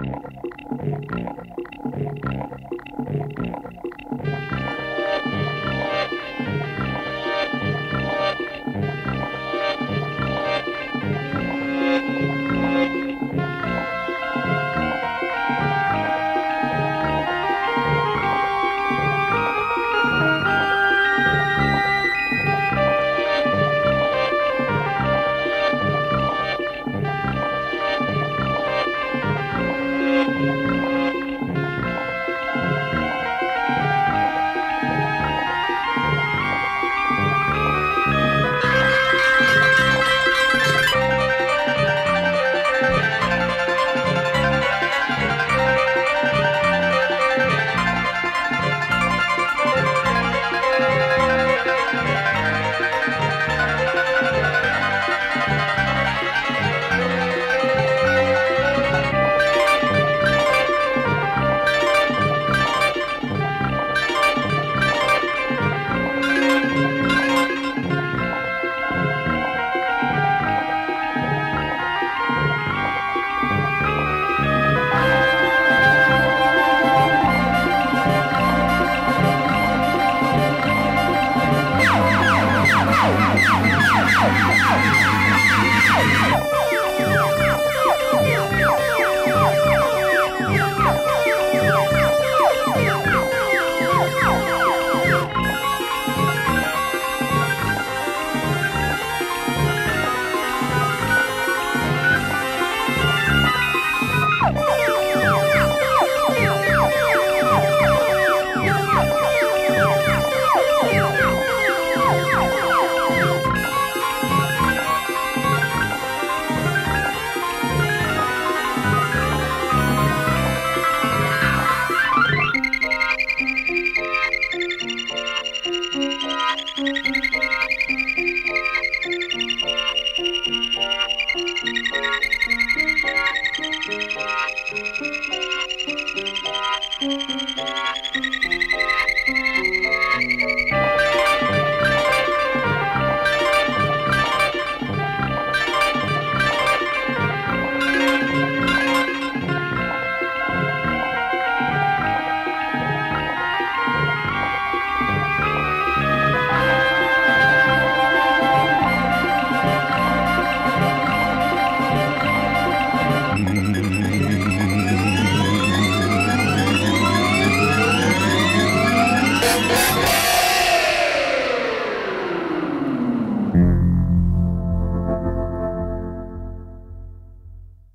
Thank you.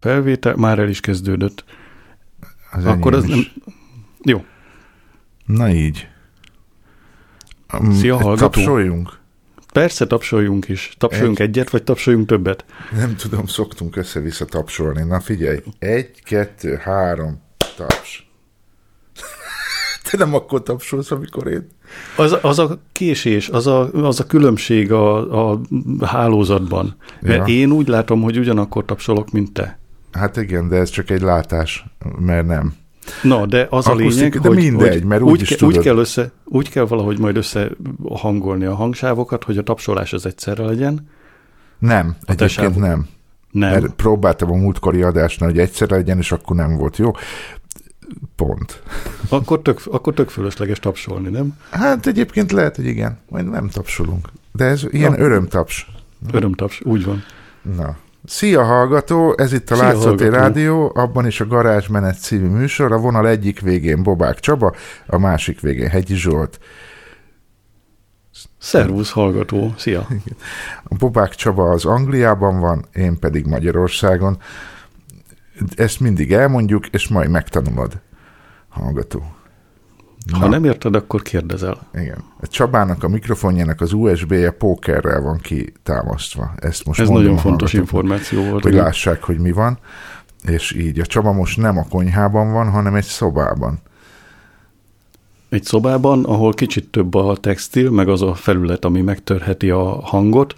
Felvétel, már el is kezdődött. Az Akkor az nem... Jó. Na így. Um, Szia, hallgató. Tapsoljunk? Persze tapsoljunk is. Tapsoljunk Egy. egyet, vagy tapsoljunk többet? Nem tudom, szoktunk össze-vissza tapsolni. Na figyelj, egy, kettő, három, taps. Te nem akkor tapsolsz, amikor én... Az, az a késés, az a, az a különbség a, a hálózatban. Mert Ja. én úgy látom, hogy ugyanakkor tapsolok, mint te. Hát igen, de ez csak egy látás, mert nem. Na, de az a Akusztik- lényeg, de hogy, mindegy, hogy mert úgy, ke, tudod. úgy, kell össze, úgy kell valahogy majd összehangolni a hangsávokat, hogy a tapsolás az egyszerre legyen. Nem, egyébként sávod. nem. Nem. Mert próbáltam a múltkori adásnál, hogy egyszer legyen, és akkor nem volt jó. Pont. Akkor tök, akkor tök fölösleges tapsolni, nem? Hát egyébként lehet, hogy igen, majd nem tapsolunk. De ez ilyen Na. örömtaps. Örömtaps, úgy van. Na. Szia hallgató, ez itt a Szia, Látszóté hallgató. Rádió, abban is a Garázsmenet című műsor, a vonal egyik végén Bobák Csaba, a másik végén Hegyi Zsolt. Szervusz, hallgató. Szia. A Bobák Csaba az Angliában van, én pedig Magyarországon. Ezt mindig elmondjuk, és majd megtanulod, hallgató. Ha nem érted, akkor kérdezel. Igen. A Csabának a mikrofonjának az USB-je pókerrel van kitámasztva. Ezt most Ez mondom nagyon fontos információ volt. Hogy igen. lássák, hogy mi van. És így a Csaba most nem a konyhában van, hanem egy szobában. Egy szobában, ahol kicsit több a textil, meg az a felület, ami megtörheti a hangot,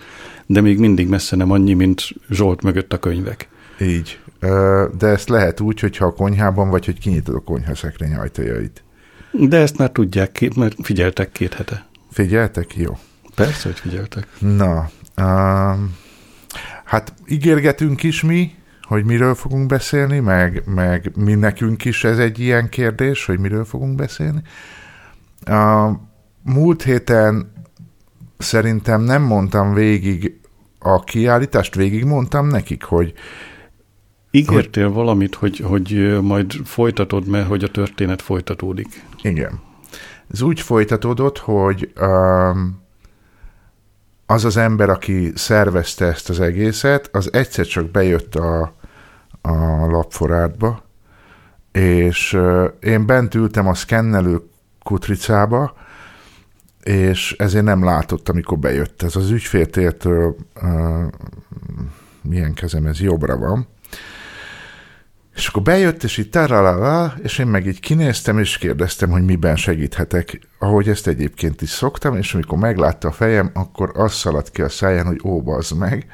de még mindig messze nem annyi, mint Zsolt mögött a könyvek. Így. De ezt lehet úgy, hogyha a konyhában vagy, hogy kinyitod a konyhaszekrény ajtajait. De ezt már tudják, mert figyeltek két hete. Figyeltek? Jó. Persze, hogy figyeltek. Na, um, hát ígérgetünk is mi, hogy miről fogunk beszélni, meg, meg mi nekünk is ez egy ilyen kérdés, hogy miről fogunk beszélni. A múlt héten szerintem nem mondtam végig a kiállítást, végig mondtam nekik, hogy Ígértél hogy, valamit, hogy, hogy majd folytatod, mert hogy a történet folytatódik. Igen. Ez úgy folytatódott, hogy um, az az ember, aki szervezte ezt az egészet, az egyszer csak bejött a, a lapforádba, és uh, én bent ültem a szkennelő kutricába, és ezért nem látott, amikor bejött. Ez az ügyféltértől, uh, milyen kezem ez, jobbra van, és akkor bejött, és így taralala, és én meg így kinéztem, és kérdeztem, hogy miben segíthetek, ahogy ezt egyébként is szoktam, és amikor meglátta a fejem, akkor az szaladt ki a száján, hogy ó, bazd meg.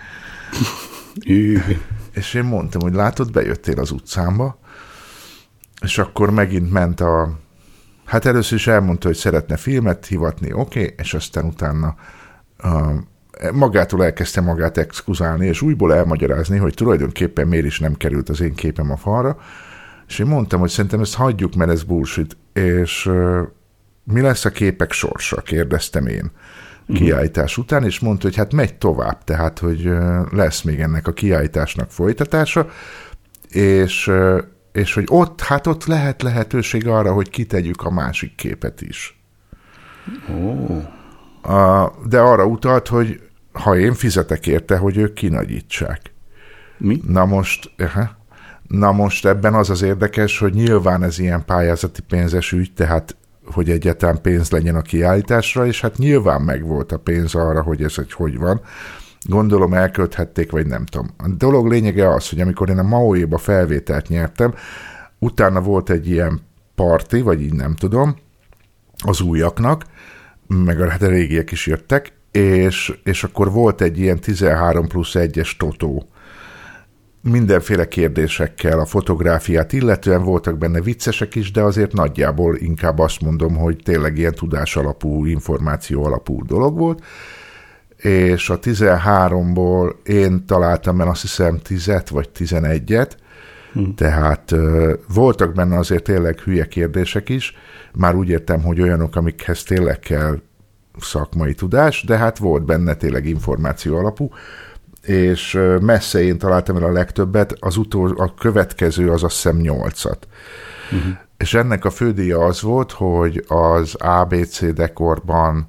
és én mondtam, hogy látod, bejöttél az utcámba, és akkor megint ment a... Hát először is elmondta, hogy szeretne filmet hivatni, oké, okay, és aztán utána magától elkezdte magát exkuzálni, és újból elmagyarázni, hogy tulajdonképpen miért is nem került az én képem a falra, és én mondtam, hogy szerintem ezt hagyjuk, mert ez bullshit, és mi lesz a képek sorsa, kérdeztem én mhm. kiállítás után, és mondta, hogy hát megy tovább, tehát, hogy lesz még ennek a kiállításnak folytatása, és, és hogy ott, hát ott lehet lehetőség arra, hogy kitegyük a másik képet is. Oh. De arra utalt, hogy ha én fizetek érte, hogy ők kinagyítsák. Mi? Na most, na most ebben az az érdekes, hogy nyilván ez ilyen pályázati pénzes ügy, tehát hogy egyáltalán pénz legyen a kiállításra, és hát nyilván megvolt a pénz arra, hogy ez egy hogy van. Gondolom elkölthették, vagy nem tudom. A dolog lényege az, hogy amikor én a Maui-ba felvételt nyertem, utána volt egy ilyen parti, vagy így nem tudom, az újaknak, meg a, hát a régiek is jöttek, és, és akkor volt egy ilyen 13 plusz 1-es totó, mindenféle kérdésekkel a fotográfiát illetően voltak benne viccesek is, de azért nagyjából inkább azt mondom, hogy tényleg ilyen tudás alapú, információ alapú dolog volt, és a 13-ból én találtam benne azt hiszem 10 vagy 11-et, hmm. tehát voltak benne azért tényleg hülye kérdések is, már úgy értem, hogy olyanok, amikhez tényleg kell szakmai tudás, de hát volt benne tényleg információ alapú, és messze én találtam el a legtöbbet, az utol, a következő az azt hiszem nyolcat. Uh-huh. És ennek a fődíja az volt, hogy az ABC dekorban,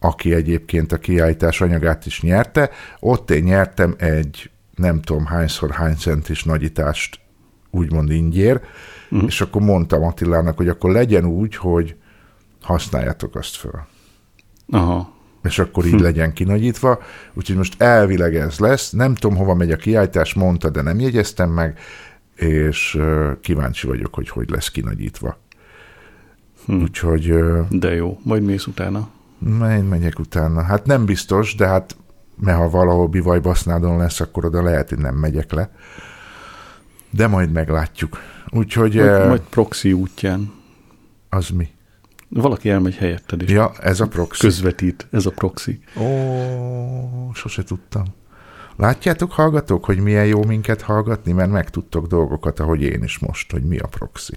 aki egyébként a kiállítás anyagát is nyerte, ott én nyertem egy nem tudom hányszor hány centis nagyítást úgymond ingyér, uh-huh. és akkor mondtam Attilának, hogy akkor legyen úgy, hogy használjátok azt föl. Aha. És akkor így hm. legyen kinagyítva. Úgyhogy most elvileg ez lesz. Nem tudom, hova megy a kiállítás, mondta, de nem jegyeztem meg, és kíváncsi vagyok, hogy hogy lesz kinagyítva. Hm. Úgyhogy... De jó, majd mész utána. Én megyek utána. Hát nem biztos, de hát mert ha valahol bivaj basznádon lesz, akkor oda lehet, hogy nem megyek le. De majd meglátjuk. Úgyhogy... Majd, majd proxy útján. Az mi? Valaki elmegy helyetted, és ja, ez a proxy. közvetít, ez a proxy. Ó, sose tudtam. Látjátok, hallgatók, hogy milyen jó minket hallgatni, mert megtudtok dolgokat, ahogy én is most, hogy mi a proxy.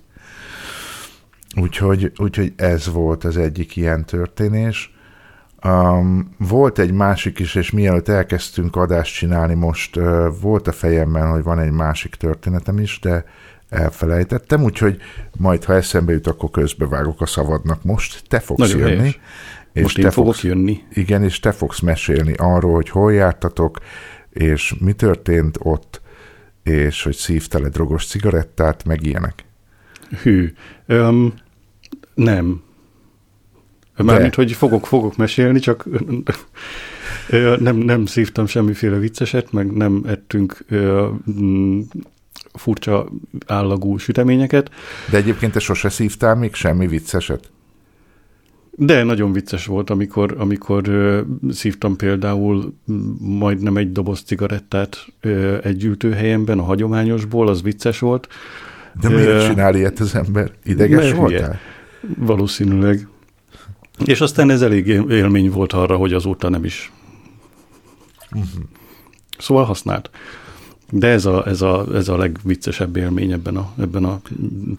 Úgyhogy, úgyhogy ez volt az egyik ilyen történés. Um, volt egy másik is, és mielőtt elkezdtünk adást csinálni, most uh, volt a fejemben, hogy van egy másik történetem is, de elfelejtettem, úgyhogy majd, ha eszembe jut, akkor közbevágok a szavadnak. Most te fogsz Nagyon jönni. Helyes. És Most te én fogok fogsz, jönni. Igen, és te fogsz mesélni arról, hogy hol jártatok, és mi történt ott, és hogy szívtál egy drogos cigarettát, meg ilyenek. Hű, um, nem. Mármint, hogy fogok, fogok mesélni, csak nem, nem szívtam semmiféle vicceset, meg nem ettünk furcsa állagú süteményeket. De egyébként te sose szívtál még semmi vicceset? De nagyon vicces volt, amikor, amikor ö, szívtam például majdnem egy doboz cigarettát ö, egy gyűjtőhelyemben, a hagyományosból, az vicces volt. De miért csinál ilyet az ember? Ideges voltál? Valószínűleg. És aztán ez elég élmény volt arra, hogy azóta nem is. Uh-huh. Szóval használt. De ez a, ez a, ez a legviccesebb élmény ebben a, ebben a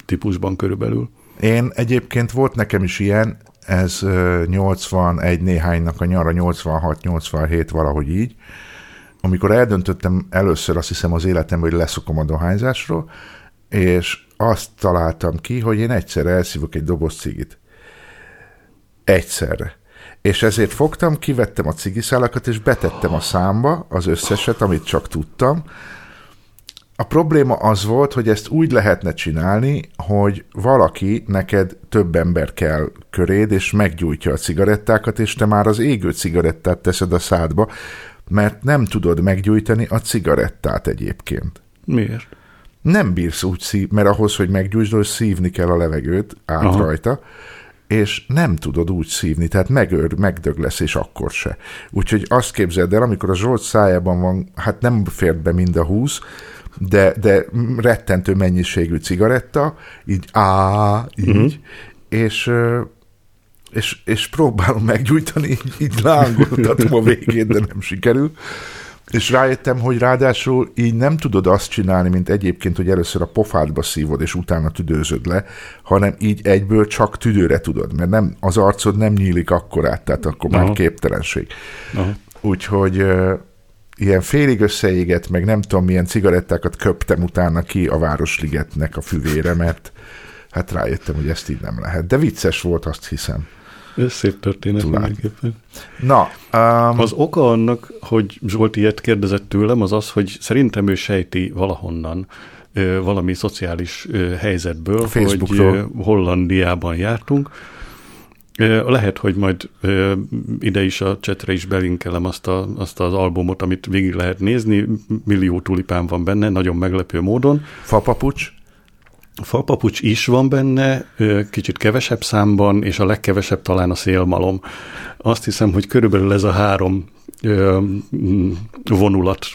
típusban körülbelül. Én egyébként volt nekem is ilyen, ez 81 néhánynak a nyara, 86-87 valahogy így, amikor eldöntöttem először azt hiszem az életemben, hogy leszokom a dohányzásról, és azt találtam ki, hogy én egyszerre elszívok egy doboz cigit. Egyszerre. És ezért fogtam, kivettem a cigiszálakat, és betettem a számba az összeset, amit csak tudtam. A probléma az volt, hogy ezt úgy lehetne csinálni, hogy valaki neked több ember kell köréd, és meggyújtja a cigarettákat, és te már az égő cigarettát teszed a szádba, mert nem tudod meggyújtani a cigarettát egyébként. Miért? Nem bírsz úgy szív, mert ahhoz, hogy meggyújtsd, szívni kell a levegőt át Aha. rajta, és nem tudod úgy szívni, tehát megőr, megdög lesz, és akkor se. Úgyhogy azt képzeld el, amikor a Zsolt szájában van, hát nem fért be mind a húsz, de, de rettentő mennyiségű cigaretta, így á, így, uh-huh. és és, és próbálom meggyújtani, így, így lángoltatom a végét, de nem sikerül. És rájöttem, hogy ráadásul így nem tudod azt csinálni, mint egyébként, hogy először a pofádba szívod, és utána tüdőzöd le, hanem így egyből csak tüdőre tudod, mert nem, az arcod nem nyílik akkorát, tehát akkor Aha. már képtelenség. Aha. Úgyhogy uh, ilyen félig összeégett, meg nem tudom milyen cigarettákat köptem utána ki a Városligetnek a füvére, mert hát rájöttem, hogy ezt így nem lehet. De vicces volt, azt hiszem. Ez szép történet mindenképpen. Na, um... Az oka annak, hogy Zsolt ilyet kérdezett tőlem, az az, hogy szerintem ő sejti valahonnan, valami szociális helyzetből, hogy Hollandiában jártunk. Lehet, hogy majd ide is a csetre is belinkelem azt, a, azt az albumot, amit végig lehet nézni. Millió tulipán van benne, nagyon meglepő módon. Fapapucs? A falpapucs is van benne, kicsit kevesebb számban, és a legkevesebb talán a szélmalom. Azt hiszem, hogy körülbelül ez a három vonulat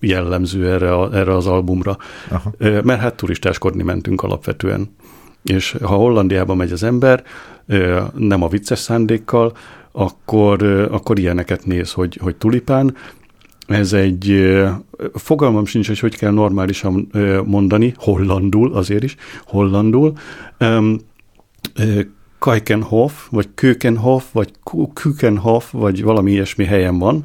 jellemző erre, a, erre az albumra. Aha. Mert hát turistáskodni mentünk alapvetően. És ha Hollandiába megy az ember, nem a vicces szándékkal, akkor, akkor ilyeneket néz, hogy, hogy tulipán, ez egy, fogalmam sincs, hogy hogy kell normálisan mondani, hollandul azért is, hollandul, Kajkenhof, vagy Kökenhof, vagy Kükenhof, vagy valami ilyesmi helyen van,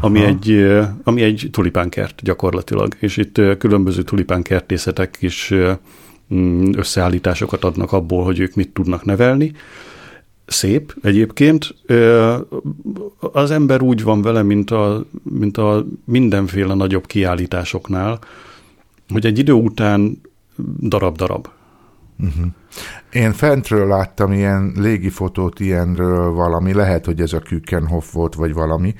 ami egy, ami egy tulipánkert gyakorlatilag, és itt különböző tulipánkertészetek is mm, összeállításokat adnak abból, hogy ők mit tudnak nevelni, szép egyébként. Az ember úgy van vele, mint a, mint a mindenféle nagyobb kiállításoknál, hogy egy idő után darab-darab. Uh-huh. Én fentről láttam ilyen légifotót ilyenről valami, lehet, hogy ez a Kükenhof volt, vagy valami,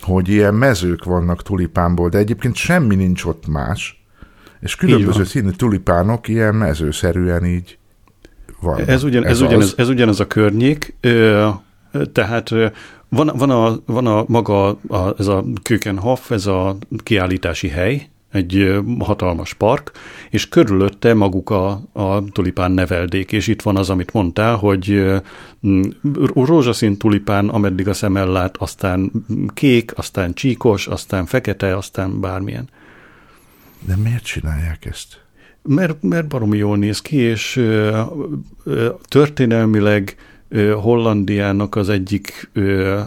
hogy ilyen mezők vannak tulipánból, de egyébként semmi nincs ott más, és különböző színű tulipánok ilyen mezőszerűen így van. Ez, ugyan, ez, ez, ugyanez, ez ugyanez a környék, tehát van, van, a, van a maga a, ez a Kökenhof, ez a kiállítási hely, egy hatalmas park, és körülötte maguk a, a tulipán neveldék, és itt van az, amit mondtál, hogy rózsaszín tulipán, ameddig a szem lát, aztán kék, aztán csíkos, aztán fekete, aztán bármilyen. De miért csinálják ezt? Mert, mert baromi jól néz ki, és ö, ö, történelmileg ö, Hollandiának az egyik ö,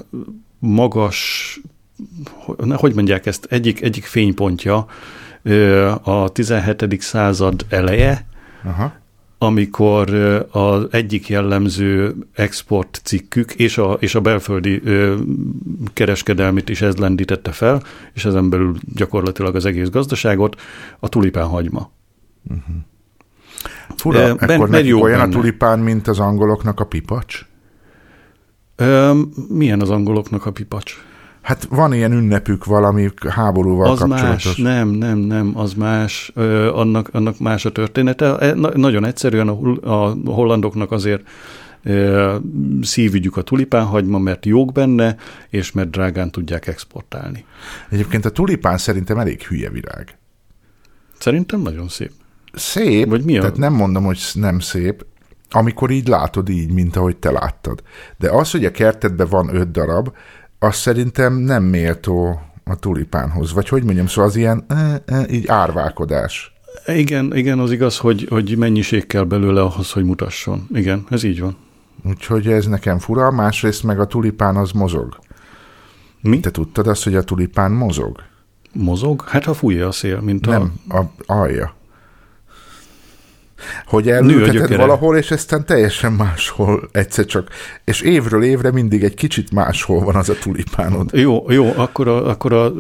magas, hogy mondják ezt, egyik, egyik fénypontja ö, a 17. század eleje, Aha. amikor az egyik jellemző export cikkük és a, és a belföldi ö, kereskedelmit is ez lendítette fel, és ezen belül gyakorlatilag az egész gazdaságot, a tulipánhagyma. Uh-huh. Fura, uh, ekkor ben, nekik olyan benne. a tulipán, mint az angoloknak a pipacs? Uh, milyen az angoloknak a pipacs? Hát van ilyen ünnepük valami háborúval az kapcsolatos. más, nem, nem, nem, az más, ö, annak, annak más a története. E, na, nagyon egyszerűen a, a hollandoknak azért ö, szívügyük a tulipánhagyma, mert jók benne, és mert drágán tudják exportálni. Egyébként a tulipán szerintem elég hülye virág. Szerintem nagyon szép. Szép, Vagy mi a... tehát nem mondom, hogy nem szép, amikor így látod így, mint ahogy te láttad. De az, hogy a kertedben van öt darab, az szerintem nem méltó a tulipánhoz. Vagy hogy mondjam, szóval az ilyen e, e, így árválkodás. Igen, igen, az igaz, hogy, hogy mennyiség kell belőle ahhoz, hogy mutasson. Igen, ez így van. Úgyhogy ez nekem fura, másrészt meg a tulipán az mozog. Mi? Te tudtad azt, hogy a tulipán mozog? Mozog? Hát ha fújja a szél, mint a... Nem, a alja. Hogy elülteted valahol, és aztán teljesen máshol egyszer csak. És évről évre mindig egy kicsit máshol van az a tulipánod. Jó, jó, akkor a, akkor a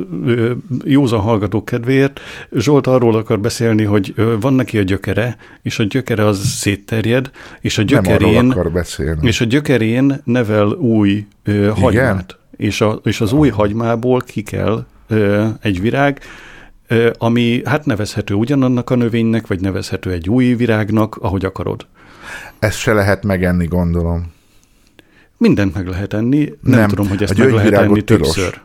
józan hallgatók kedvéért Zsolt arról akar beszélni, hogy van neki a gyökere, és a gyökere az szétterjed, és a gyökerén, Nem akar beszélni. és a gyökerén nevel új ö, hagymát. És, a, és az új hagymából ki kell ö, egy virág, ami hát nevezhető ugyanannak a növénynek, vagy nevezhető egy új virágnak, ahogy akarod. Ezt se lehet megenni, gondolom. Mindent meg lehet enni, nem, nem tudom, hogy ezt meg lehet enni tilos. többször.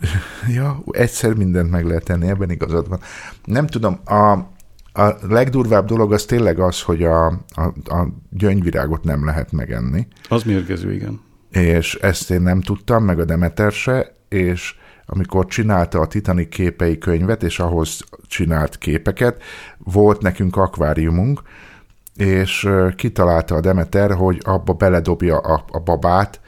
Ja, egyszer mindent meg lehet enni, ebben igazad van. Nem tudom, a, a legdurvább dolog az tényleg az, hogy a, a, a gyöngyvirágot nem lehet megenni. Az mérgező, igen. És ezt én nem tudtam, meg a Demeter se, és amikor csinálta a Titanic képei könyvet, és ahhoz csinált képeket, volt nekünk akváriumunk, és kitalálta a Demeter, hogy abba beledobja a, a babát,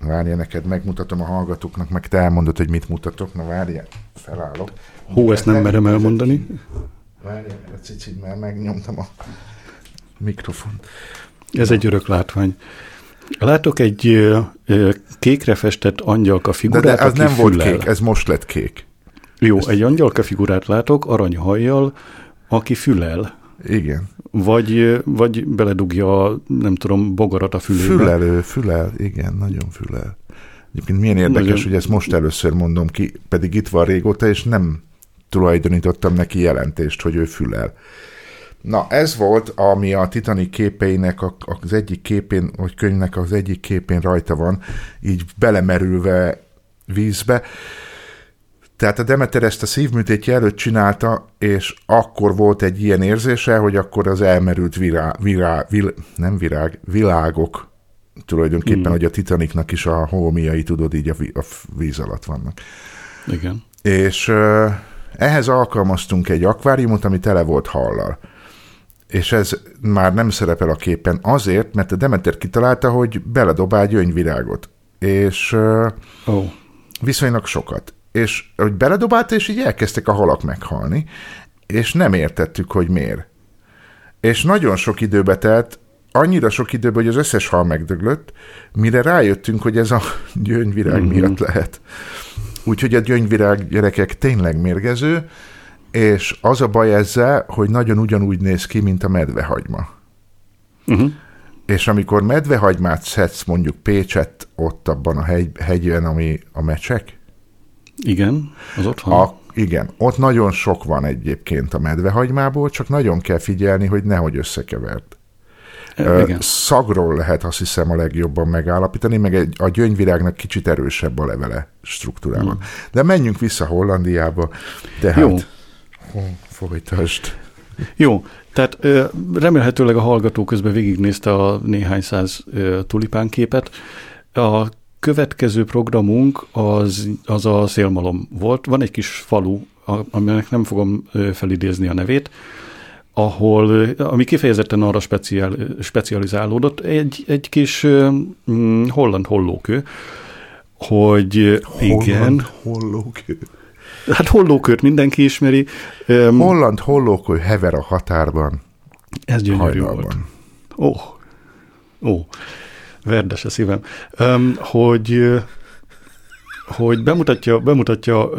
várja, neked megmutatom a hallgatóknak, meg te elmondod, hogy mit mutatok, na várja, felállok. Hú, ezt nem merem elmondani. Várja, a cicit, mert megnyomtam a mikrofont. Ez egy örök látvány. Látok egy kékre festett angyalka figurát, De, de ez nem fülel. volt kék, ez most lett kék. Jó, egy angyalka figurát látok, aranyhajjal, aki fülel. Igen. Vagy, vagy beledugja, nem tudom, bogarat a fülébe. Fülelő, fülel, igen, nagyon fülel. Egyébként milyen érdekes, nagyon... hogy ezt most először mondom ki, pedig itt van régóta, és nem tulajdonítottam neki jelentést, hogy ő fülel. Na, ez volt, ami a Titanic képeinek az egyik képén, vagy könyvnek az egyik képén rajta van, így belemerülve vízbe. Tehát a Demeter ezt a szívműtétje előtt csinálta, és akkor volt egy ilyen érzése, hogy akkor az elmerült virá, virá, vil, nem virág, világok, tulajdonképpen, mm. hogy a Titanicnak is a holmiai, tudod, így a, a víz alatt vannak. Igen. És ehhez alkalmaztunk egy akváriumot, ami tele volt hallal és ez már nem szerepel a képen azért, mert a Demeter kitalálta, hogy beledobál gyöngyvirágot, és oh. viszonylag sokat. És hogy beledobálta, és így elkezdtek a halak meghalni, és nem értettük, hogy miért. És nagyon sok időbe telt, annyira sok időbe, hogy az összes hal megdöglött, mire rájöttünk, hogy ez a gyöngyvirág mm-hmm. miatt lehet. Úgyhogy a gyöngyvirág gyerekek tényleg mérgező, és az a baj ezzel, hogy nagyon ugyanúgy néz ki, mint a medvehagyma. Uh-huh. És amikor medvehagymát szedsz mondjuk Pécset ott abban a hegy, hegyen, ami a mecsek. Igen, az ott van. A, igen, ott nagyon sok van egyébként a medvehagymából, csak nagyon kell figyelni, hogy nehogy összekeverd. Igen. Szagról lehet azt hiszem a legjobban megállapítani, meg egy, a gyöngyvirágnak kicsit erősebb a levele struktúrában. Mm. De menjünk vissza Hollandiába. Tehát Jó. Folytasd. Jó, tehát remélhetőleg a hallgató közben végignézte a néhány száz tulipánképet. A következő programunk az, az a szélmalom volt. Van egy kis falu, aminek nem fogom felidézni a nevét, ahol, ami kifejezetten arra speciál, specializálódott, egy, egy kis mm, holland hollókő, hogy holland igen. hollókő. Hát hollókört mindenki ismeri. Um, Holland hollókő hever a határban. Ez gyönyörű volt. Ó, oh. ó, oh. verdes a szívem. Um, hogy hogy bemutatja, bemutatja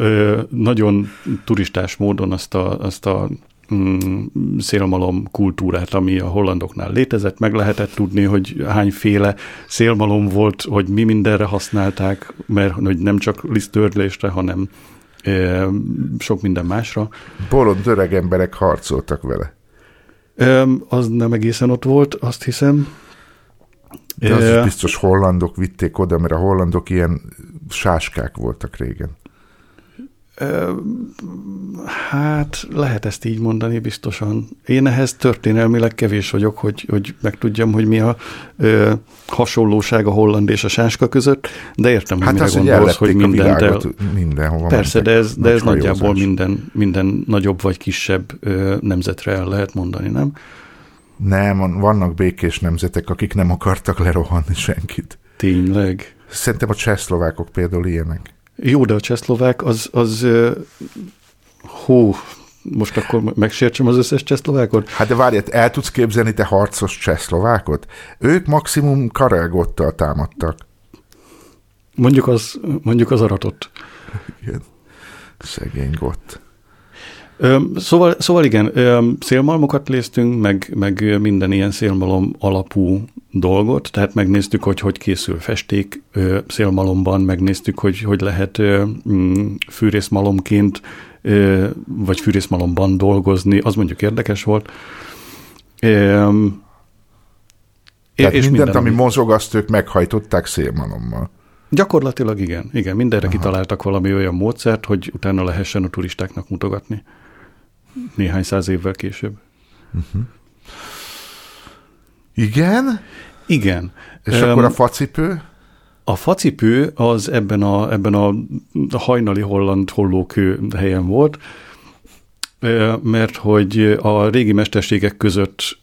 nagyon turistás módon azt a, azt a mm, szélmalom kultúrát, ami a hollandoknál létezett. Meg lehetett tudni, hogy hányféle szélmalom volt, hogy mi mindenre használták, mert hogy nem csak liszttörlésre, hanem sok minden másra. Bolond öreg emberek harcoltak vele. Az nem egészen ott volt, azt hiszem. De az is biztos hollandok vitték oda, mert a hollandok ilyen sáskák voltak régen. Hát lehet ezt így mondani biztosan. Én ehhez történelmileg kevés vagyok, hogy, hogy megtudjam, hogy mi a ö, hasonlóság a holland és a sáska között, de értem, hát hogy az, mire gondolsz, hogy mindent el... Mindenhova Persze, de ez, de ez nagyjából minden, minden nagyobb vagy kisebb ö, nemzetre el lehet mondani, nem? Nem, vannak békés nemzetek, akik nem akartak lerohanni senkit. Tényleg? Szerintem a csehszlovákok például ilyenek. Jó, de a csehszlovák az, az hú, most akkor megsértsem az összes csehszlovákot? Hát de várj, el tudsz képzelni te harcos csehszlovákot? Ők maximum karelgottal támadtak. Mondjuk az, mondjuk az aratott. Igen. Szegény gott. Szóval, szóval igen, szélmalmokat léztünk, meg, meg minden ilyen szélmalom alapú dolgot, tehát megnéztük, hogy hogy készül festék szélmalomban, megnéztük, hogy hogy lehet mm, fűrészmalomként vagy fűrészmalomban dolgozni, az mondjuk érdekes volt. Tehát és mindent, minden, ami mozog, azt ők meghajtották szélmalommal. Gyakorlatilag igen, igen, mindenre Aha. kitaláltak valami olyan módszert, hogy utána lehessen a turistáknak mutogatni néhány száz évvel később. Uh-huh. Igen? Igen. És um, akkor a facipő? A facipő az ebben a, ebben a hajnali holland hollókő helyen volt, mert hogy a régi mesterségek között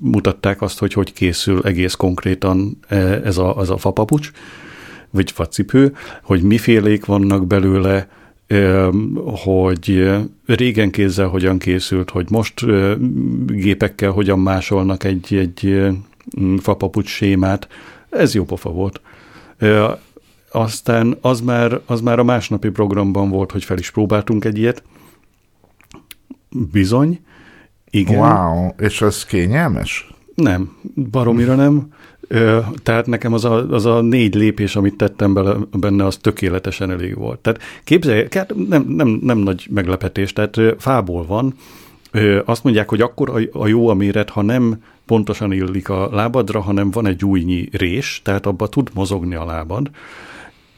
mutatták azt, hogy hogy készül egész konkrétan ez a, ez a fapapucs, vagy facipő, hogy mifélék vannak belőle, hogy régen kézzel hogyan készült, hogy most gépekkel hogyan másolnak egy, egy fapapucs sémát. Ez jó pofa volt. Aztán az már, az már a másnapi programban volt, hogy fel is próbáltunk egy ilyet. Bizony. Igen. Wow, és az kényelmes? Nem, baromira nem. Tehát nekem az a, az a négy lépés, amit tettem bele, benne, az tökéletesen elég volt. Tehát képzelj, nem, nem, nem nagy meglepetés, tehát fából van, azt mondják, hogy akkor a, jó a méret, ha nem pontosan illik a lábadra, hanem van egy újnyi rés, tehát abba tud mozogni a lábad.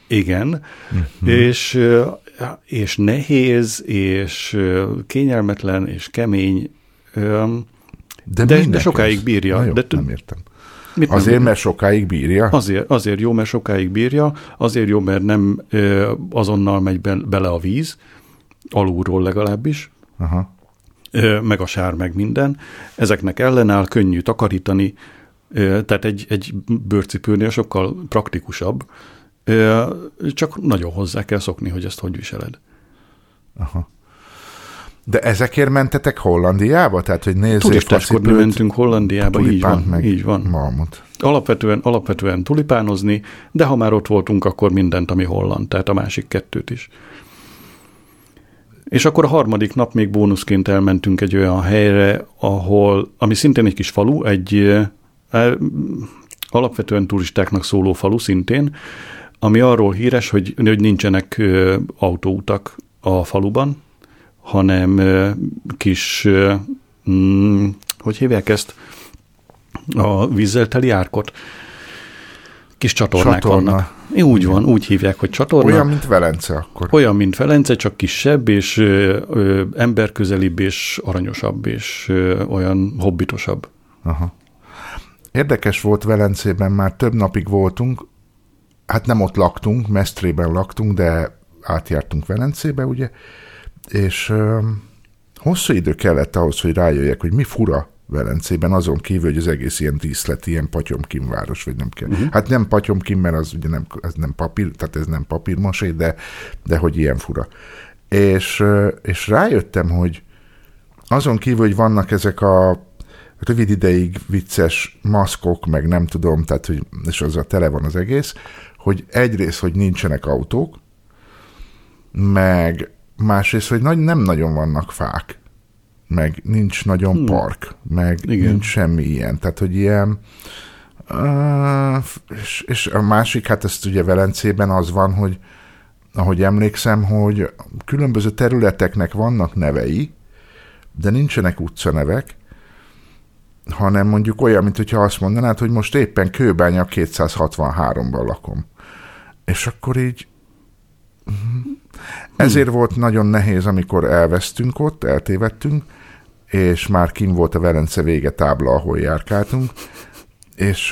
Igen, uh-huh. és, és nehéz, és kényelmetlen, és kemény, de, de, de sokáig bírja. jó, de, nem értem. Mit azért, nem, mert sokáig bírja? Azért, azért jó, mert sokáig bírja, azért jó, mert nem ö, azonnal megy be, bele a víz, alulról legalábbis, Aha. Ö, meg a sár, meg minden. Ezeknek ellenáll, könnyű takarítani, ö, tehát egy, egy bőrcipőnél sokkal praktikusabb, ö, csak nagyon hozzá kell szokni, hogy ezt hogy viseled. Aha. De ezekért mentetek Hollandiába? Tehát, hogy nézzék Turistáskodni mentünk Hollandiába, így van, meg így van. Malmut. Alapvetően, alapvetően tulipánozni, de ha már ott voltunk, akkor mindent, ami holland, tehát a másik kettőt is. És akkor a harmadik nap még bónuszként elmentünk egy olyan helyre, ahol, ami szintén egy kis falu, egy e, alapvetően turistáknak szóló falu szintén, ami arról híres, hogy, hogy nincsenek autóutak a faluban, hanem kis, mm, hogy hívják ezt, a vízzel teli árkot. Kis csatornák Csatorna. vannak. Úgy van, úgy hívják, hogy csatorna. Olyan, mint Velence akkor. Olyan, mint Velence, csak kisebb, és ö, ö, emberközelibb, és aranyosabb, és ö, olyan hobbitosabb. Aha. Érdekes volt Velencében, már több napig voltunk, hát nem ott laktunk, Mestrében laktunk, de átjártunk Velencébe, ugye, és hosszú idő kellett ahhoz, hogy rájöjjek, hogy mi fura Velencében, azon kívül, hogy az egész ilyen díszlet, ilyen patyomkin város, vagy nem kell. Uh-huh. Hát nem patyomkin, mert az ugye nem, ez nem papír, tehát ez nem papírmosé, de, de hogy ilyen fura. És, és rájöttem, hogy azon kívül, hogy vannak ezek a rövid ideig vicces maszkok, meg nem tudom, tehát, hogy, és az a tele van az egész, hogy egyrészt, hogy nincsenek autók, meg másrészt, hogy nagy, nem nagyon vannak fák, meg nincs nagyon hmm. park, meg Igen. nincs semmi ilyen. Tehát, hogy ilyen... Uh, és, és a másik, hát ezt ugye Velencében az van, hogy ahogy emlékszem, hogy különböző területeknek vannak nevei, de nincsenek utcanevek, hanem mondjuk olyan, mint hogyha azt mondanád, hogy most éppen Kőbánya 263-ban lakom. És akkor így Ezért volt nagyon nehéz, amikor elvesztünk ott, eltévedtünk, és már kim volt a Velence vége tábla, ahol járkáltunk, és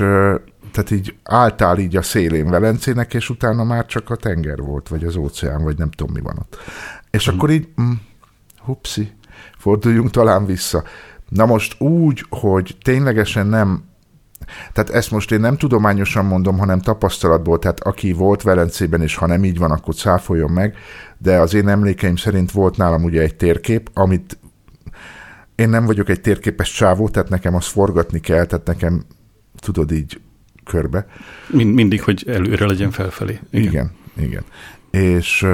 tehát így álltál így a szélén Velencének, és utána már csak a tenger volt, vagy az óceán, vagy nem tudom, mi van ott. És mm. akkor így, mm, hupszi, forduljunk talán vissza. Na most úgy, hogy ténylegesen nem tehát ezt most én nem tudományosan mondom, hanem tapasztalatból, tehát aki volt Velencében, és ha nem így van, akkor cáfoljon meg, de az én emlékeim szerint volt nálam ugye egy térkép, amit én nem vagyok egy térképes csávó, tehát nekem azt forgatni kell, tehát nekem tudod így körbe. Mind, mindig, hogy előre legyen felfelé. Igen, igen. igen. És,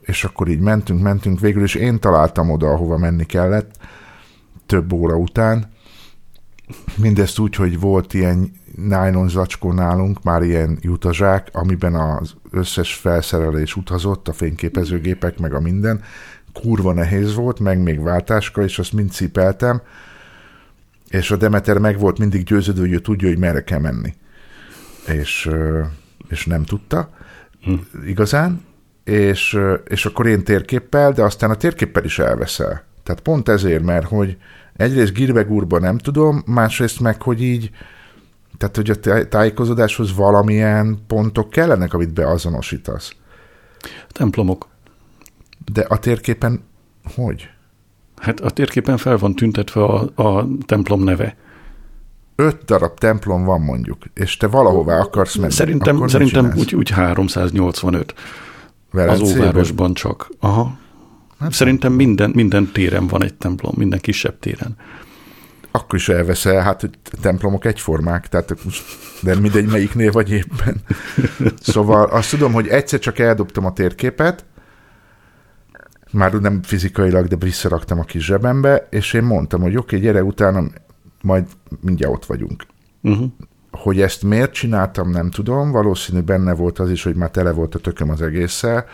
és akkor így mentünk, mentünk, végül is én találtam oda, ahova menni kellett, több óra után, Mindezt úgy, hogy volt ilyen nylon zacskó nálunk, már ilyen jutazsák, amiben az összes felszerelés utazott, a fényképezőgépek, meg a minden. Kurva nehéz volt, meg még váltáska, és azt mind cipeltem, és a Demeter meg volt mindig győződő, hogy ő tudja, hogy merre kell menni. És, és nem tudta hm. igazán, és, és akkor én térképpel, de aztán a térképpel is elveszel. Tehát pont ezért, mert hogy egyrészt Girbegúrba nem tudom, másrészt meg, hogy így, tehát hogy a tájékozódáshoz valamilyen pontok kellenek, amit beazonosítasz. Templomok. De a térképen hogy? Hát a térképen fel van tüntetve a, a templom neve. Öt darab templom van mondjuk, és te valahová akarsz menni. Szerintem, szerintem úgy, úgy 385. Velencében? Az óvárosban csak. Aha. Hát Szerintem minden, minden téren van egy templom, minden kisebb téren. Akkor is elveszel, hát hogy templomok egyformák, tehát de mindegy, melyiknél vagy éppen. Szóval azt tudom, hogy egyszer csak eldobtam a térképet, már nem fizikailag, de visszaraktam a kis zsebembe, és én mondtam, hogy oké, okay, gyere utána, majd mindjárt ott vagyunk. Uh-huh. Hogy ezt miért csináltam, nem tudom, valószínű benne volt az is, hogy már tele volt a tököm az egésszel,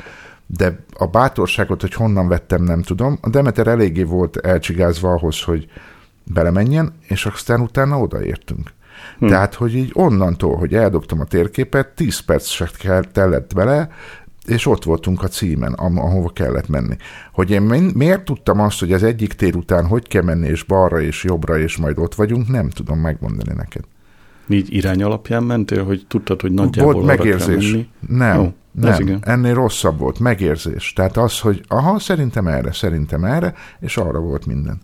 de a bátorságot, hogy honnan vettem, nem tudom. A Demeter eléggé volt elcsigázva ahhoz, hogy belemenjen, és aztán utána odaértünk. Hm. Tehát, hogy így onnantól, hogy eldobtam a térképet, 10 perc se tellett bele, és ott voltunk a címen, ahova kellett menni. Hogy én miért tudtam azt, hogy az egyik tér után hogy kell menni, és balra, és jobbra, és majd ott vagyunk, nem tudom megmondani neked. Így irány alapján mentél, hogy tudtad, hogy nagyjából Volt megérzés. Menni? Nem. Oh. Nem, igen. ennél rosszabb volt, megérzés. Tehát az, hogy aha, szerintem erre, szerintem erre, és arra volt minden.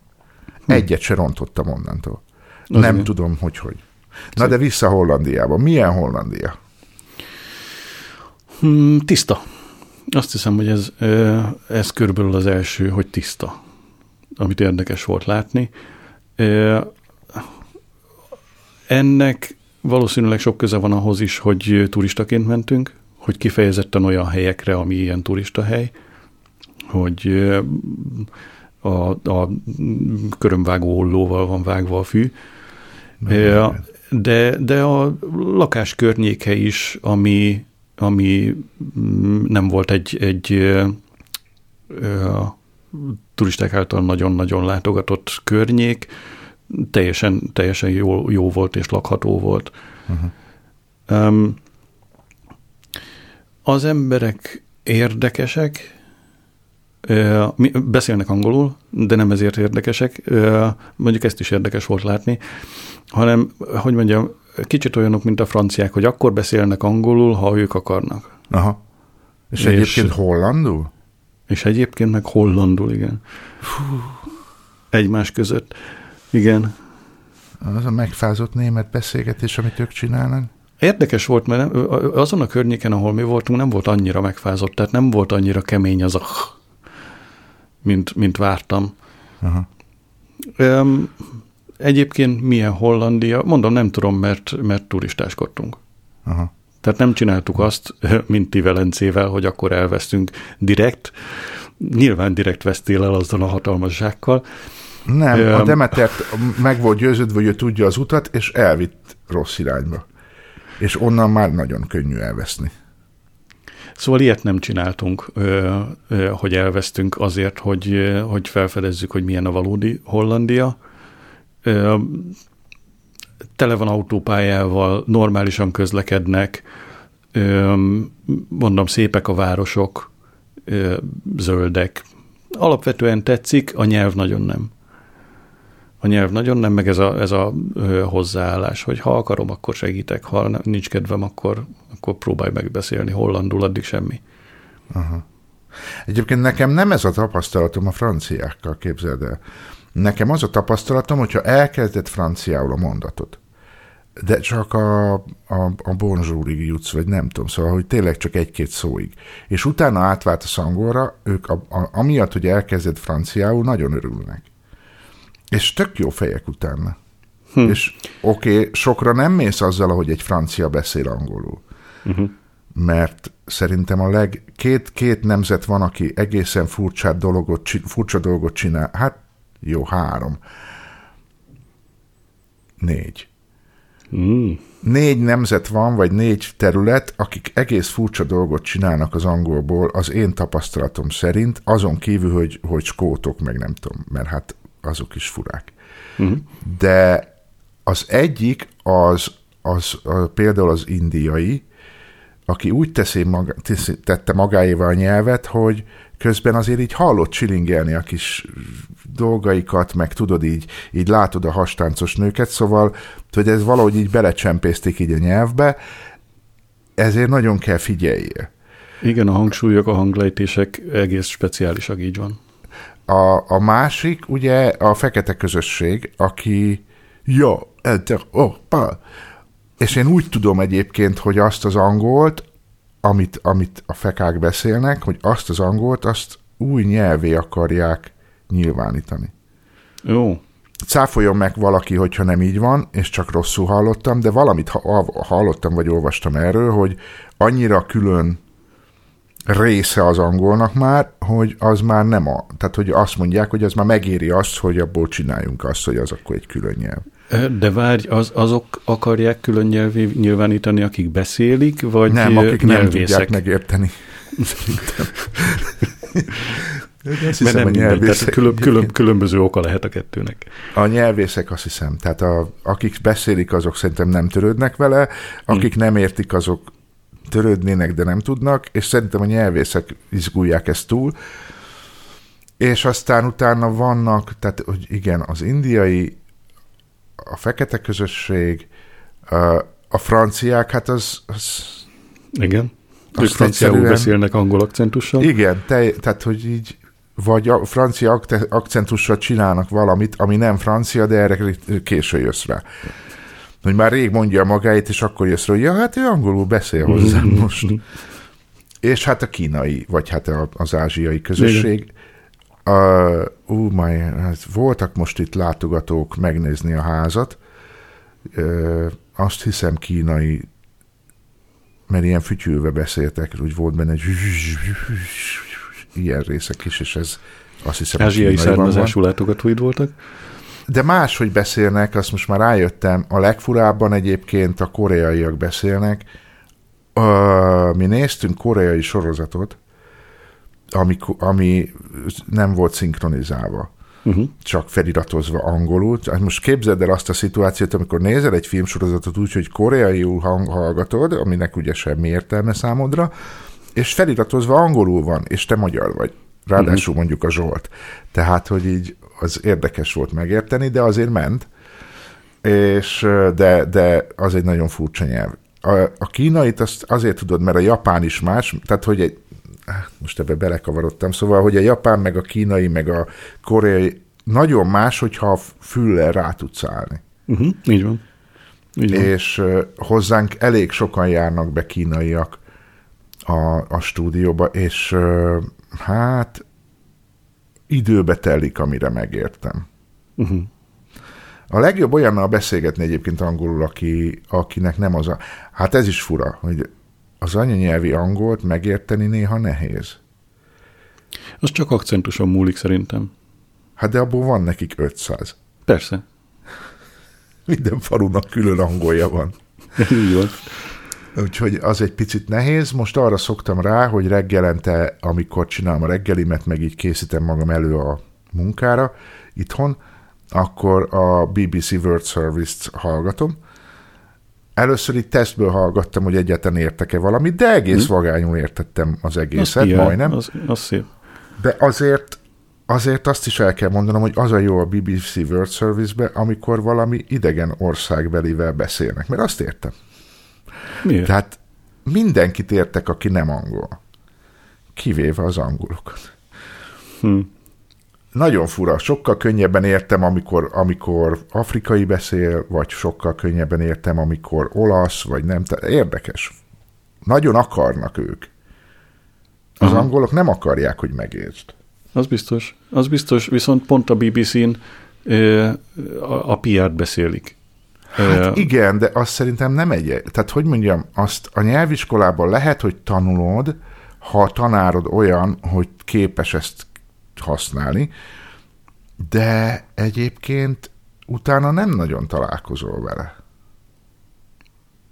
Hm. Egyet se rontottam onnantól. Az nem igen. tudom, hogy hogy. Na de vissza Hollandiába. Milyen Hollandia? Hmm, tiszta. Azt hiszem, hogy ez, ez körülbelül az első, hogy tiszta, amit érdekes volt látni. Ennek valószínűleg sok köze van ahhoz is, hogy turistaként mentünk, hogy kifejezetten olyan helyekre, ami ilyen turista hely, hogy a, a körömvágó ollóval van vágva a fű, de, de a lakás környéke is, ami, ami mm, nem volt egy, egy turisták által nagyon-nagyon látogatott környék, teljesen, teljesen jó, jó volt és lakható volt. Uh-huh. Um, az emberek érdekesek, beszélnek angolul, de nem ezért érdekesek, mondjuk ezt is érdekes volt látni, hanem, hogy mondjam, kicsit olyanok, mint a franciák, hogy akkor beszélnek angolul, ha ők akarnak. Aha. És, és egyébként hollandul? És egyébként meg hollandul, igen. Fú. Egymás között. Igen. Az a megfázott német beszélgetés, amit ők csinálnak? Érdekes volt, mert azon a környéken, ahol mi voltunk, nem volt annyira megfázott, tehát nem volt annyira kemény az a mint, mint vártam. Aha. Um, egyébként milyen Hollandia? Mondom, nem tudom, mert, mert turistáskodtunk. Aha. Tehát nem csináltuk azt, mint ti Velencével, hogy akkor elvesztünk direkt. Nyilván direkt vesztél el azzal a hatalmas zsákkal. Nem, um, a Demetert meg volt győződve, hogy ő tudja az utat, és elvitt rossz irányba és onnan már nagyon könnyű elveszni. Szóval ilyet nem csináltunk, hogy elvesztünk azért, hogy, hogy felfedezzük, hogy milyen a valódi Hollandia. Tele van autópályával, normálisan közlekednek, mondom, szépek a városok, zöldek. Alapvetően tetszik, a nyelv nagyon nem. A nyelv nagyon nem, meg ez a, ez a hozzáállás, hogy ha akarom, akkor segítek, ha nincs kedvem, akkor, akkor próbálj megbeszélni hollandul, addig semmi. Aha. Egyébként nekem nem ez a tapasztalatom a franciákkal, képzeld el. Nekem az a tapasztalatom, hogyha elkezdett franciául a mondatot, de csak a, a, a bonjourig jutsz, vagy nem tudom, szóval, hogy tényleg csak egy-két szóig. És utána átvált a szangolra, ők a, a, amiatt, hogy elkezdett franciául, nagyon örülnek. És tök jó fejek utána. Hm. És oké, okay, sokra nem mész azzal, hogy egy francia beszél angolul. Uh-huh. Mert szerintem a leg... Két, két nemzet van, aki egészen furcsa dolgot, furcsa dolgot csinál. Hát jó, három. Négy. Mm. Négy nemzet van, vagy négy terület, akik egész furcsa dolgot csinálnak az angolból, az én tapasztalatom szerint, azon kívül, hogy, hogy skótok, meg nem tudom, mert hát azok is furák. Mm. De az egyik az, az, az például az indiai, aki úgy teszi maga, teszi, tette magáéval a nyelvet, hogy közben azért így hallott csilingelni a kis dolgaikat, meg tudod így, így látod a hastáncos nőket, szóval, hogy ez valahogy így belecsempészték így a nyelvbe, ezért nagyon kell figyeljél. Igen, a hangsúlyok, a hanglejtések egész speciálisak, így van. A, a másik, ugye a fekete közösség, aki jó, oh, pa. és én úgy tudom egyébként, hogy azt az angolt, amit, amit a fekák beszélnek, hogy azt az angolt, azt új nyelvé akarják nyilvánítani. Jó. Cáfoljon meg valaki, hogyha nem így van, és csak rosszul hallottam, de valamit hallottam, vagy olvastam erről, hogy annyira külön része az angolnak már, hogy az már nem a... Tehát, hogy azt mondják, hogy az már megéri azt, hogy abból csináljunk azt, hogy az akkor egy külön nyelv. De várj, az, azok akarják külön nyelvé nyilvánítani, akik beszélik, vagy Nem, akik nem tudják megérteni. Azt hiszem, Mert nem a nyelvészek... tehát külön, külön, különböző oka lehet a kettőnek. A nyelvészek azt hiszem, tehát a, akik beszélik, azok szerintem nem törődnek vele, akik hmm. nem értik, azok törődnének, de nem tudnak, és szerintem a nyelvészek izgulják ezt túl. És aztán utána vannak, tehát hogy igen, az indiai, a fekete közösség, a, franciák, hát az... az igen. Ők franciául beszélnek angol akcentussal. Igen, te, tehát hogy így vagy a francia akcentussal csinálnak valamit, ami nem francia, de erre késő jössz rá. Hogy már rég mondja magáit, és akkor jössz rá, hogy ja, hát ő angolul beszél hozzá most. és hát a kínai, vagy hát az ázsiai közösség. Uh, uh, my, hát voltak most itt látogatók megnézni a házat. Uh, azt hiszem kínai, mert ilyen fütyülve beszéltek, úgy volt benne, ilyen részek is, és ez azt hiszem... Ázsiai származású látogatóid voltak? De máshogy beszélnek, azt most már rájöttem, a legfurábban egyébként a koreaiak beszélnek. Uh, mi néztünk koreai sorozatot, ami, ami nem volt szinkronizálva. Uh-huh. csak feliratozva angolul. Hát most képzeld el azt a szituációt, amikor nézel egy filmsorozatot úgy, hogy koreaiul hang hallgatod, aminek ugye semmi értelme számodra, és feliratozva angolul van, és te magyar vagy. Ráadásul uh-huh. mondjuk a Zsolt. Tehát, hogy így az érdekes volt megérteni, de azért ment, és de, de az egy nagyon furcsa nyelv. A, a kínait azt azért tudod, mert a japán is más, tehát hogy egy, most ebbe belekavarodtam, szóval, hogy a japán, meg a kínai, meg a koreai nagyon más, hogyha füllel rá tudsz állni. Uh-huh, így van. Így van. És uh, hozzánk elég sokan járnak be kínaiak a, a stúdióba, és uh, hát időbe telik, amire megértem. Uh-huh. A legjobb olyannal beszélgetni egyébként angolul, aki, akinek nem az a... Hát ez is fura, hogy az anyanyelvi angolt megérteni néha nehéz. Az csak akcentuson múlik szerintem. Hát de abból van nekik 500. Persze. Minden falunak külön angolja van. Így van. Úgyhogy az egy picit nehéz. Most arra szoktam rá, hogy reggelente, amikor csinálom a reggelimet, meg így készítem magam elő a munkára itthon, akkor a BBC World Service-t hallgatom, először itt tesztből hallgattam, hogy egyáltalán értek-e valamit, de egész hm. vagányul értettem az egészet, az majdnem. Az, az szép. De azért, azért azt is el kell mondanom, hogy az a jó a BBC World Service-be, amikor valami idegen országbelivel beszélnek, mert azt értem. Miért? Tehát mindenkit értek, aki nem angol. Kivéve az angolokat. Hm. Nagyon fura, sokkal könnyebben értem, amikor, amikor afrikai beszél, vagy sokkal könnyebben értem, amikor olasz, vagy nem. Érdekes. Nagyon akarnak ők. Az Aha. angolok nem akarják, hogy megértsd. Az biztos. Az biztos, viszont pont a BBC-n a, a PR-t beszélik. Hát igen, de azt szerintem nem egy... Tehát hogy mondjam, azt a nyelviskolában lehet, hogy tanulod, ha a tanárod olyan, hogy képes ezt használni, de egyébként utána nem nagyon találkozol vele.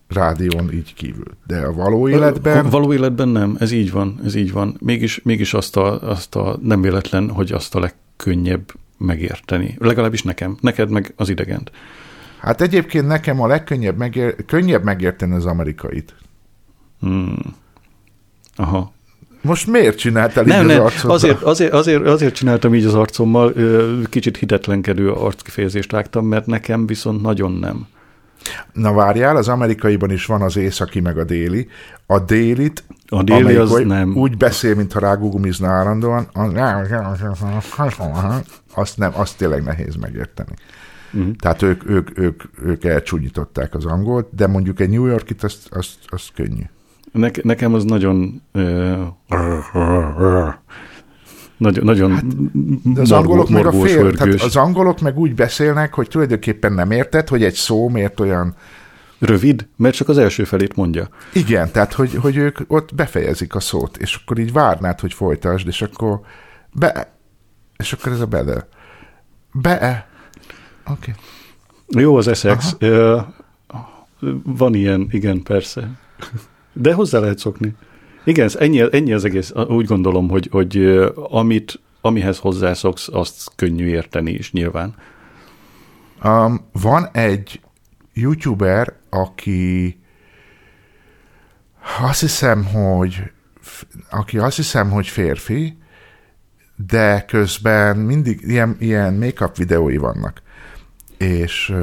Rádión így kívül. De a való életben... A való életben nem, ez így van, ez így van. Mégis, mégis azt, a, azt a nem véletlen, hogy azt a legkönnyebb megérteni. Legalábbis nekem, neked meg az idegent. Hát egyébként nekem a legkönnyebb megér, könnyebb megérteni az amerikait. Hmm. Aha. Most miért csináltál nem, így nem, az arcodra? Azért, azért, azért, azért csináltam így az arcommal, kicsit hitetlenkedő arckifejezést vágtam, mert nekem viszont nagyon nem. Na várjál, az amerikaiban is van az északi meg a déli. A délit, a déli az nem. úgy beszél, mintha rágugumizna állandóan, azt, nem, azt tényleg nehéz megérteni. Uh-huh. Tehát ők, ők, ők, ők elcsúnyították az angolt, de mondjuk egy New Yorkit, azt, azt, azt könnyű. Ne, nekem az nagyon uh, nagyon, nagyon hát, az angolok meg a fél, tehát az angolok meg úgy beszélnek, hogy tulajdonképpen nem érted, hogy egy szó miért olyan Rövid, mert csak az első felét mondja. Igen, tehát hogy, hogy ők ott befejezik a szót, és akkor így várnád, hogy folytasd, és akkor be, és akkor ez a bede. Be, Oké. Okay. Jó az Essex. Uh, van ilyen, igen, persze. De hozzá lehet szokni. Igen, ennyi, ennyi az egész. Úgy gondolom, hogy, hogy amit, amihez hozzászoksz, azt könnyű érteni is nyilván. Um, van egy youtuber, aki azt hiszem, hogy aki azt hiszem, hogy férfi, de közben mindig ilyen, ilyen make-up videói vannak és,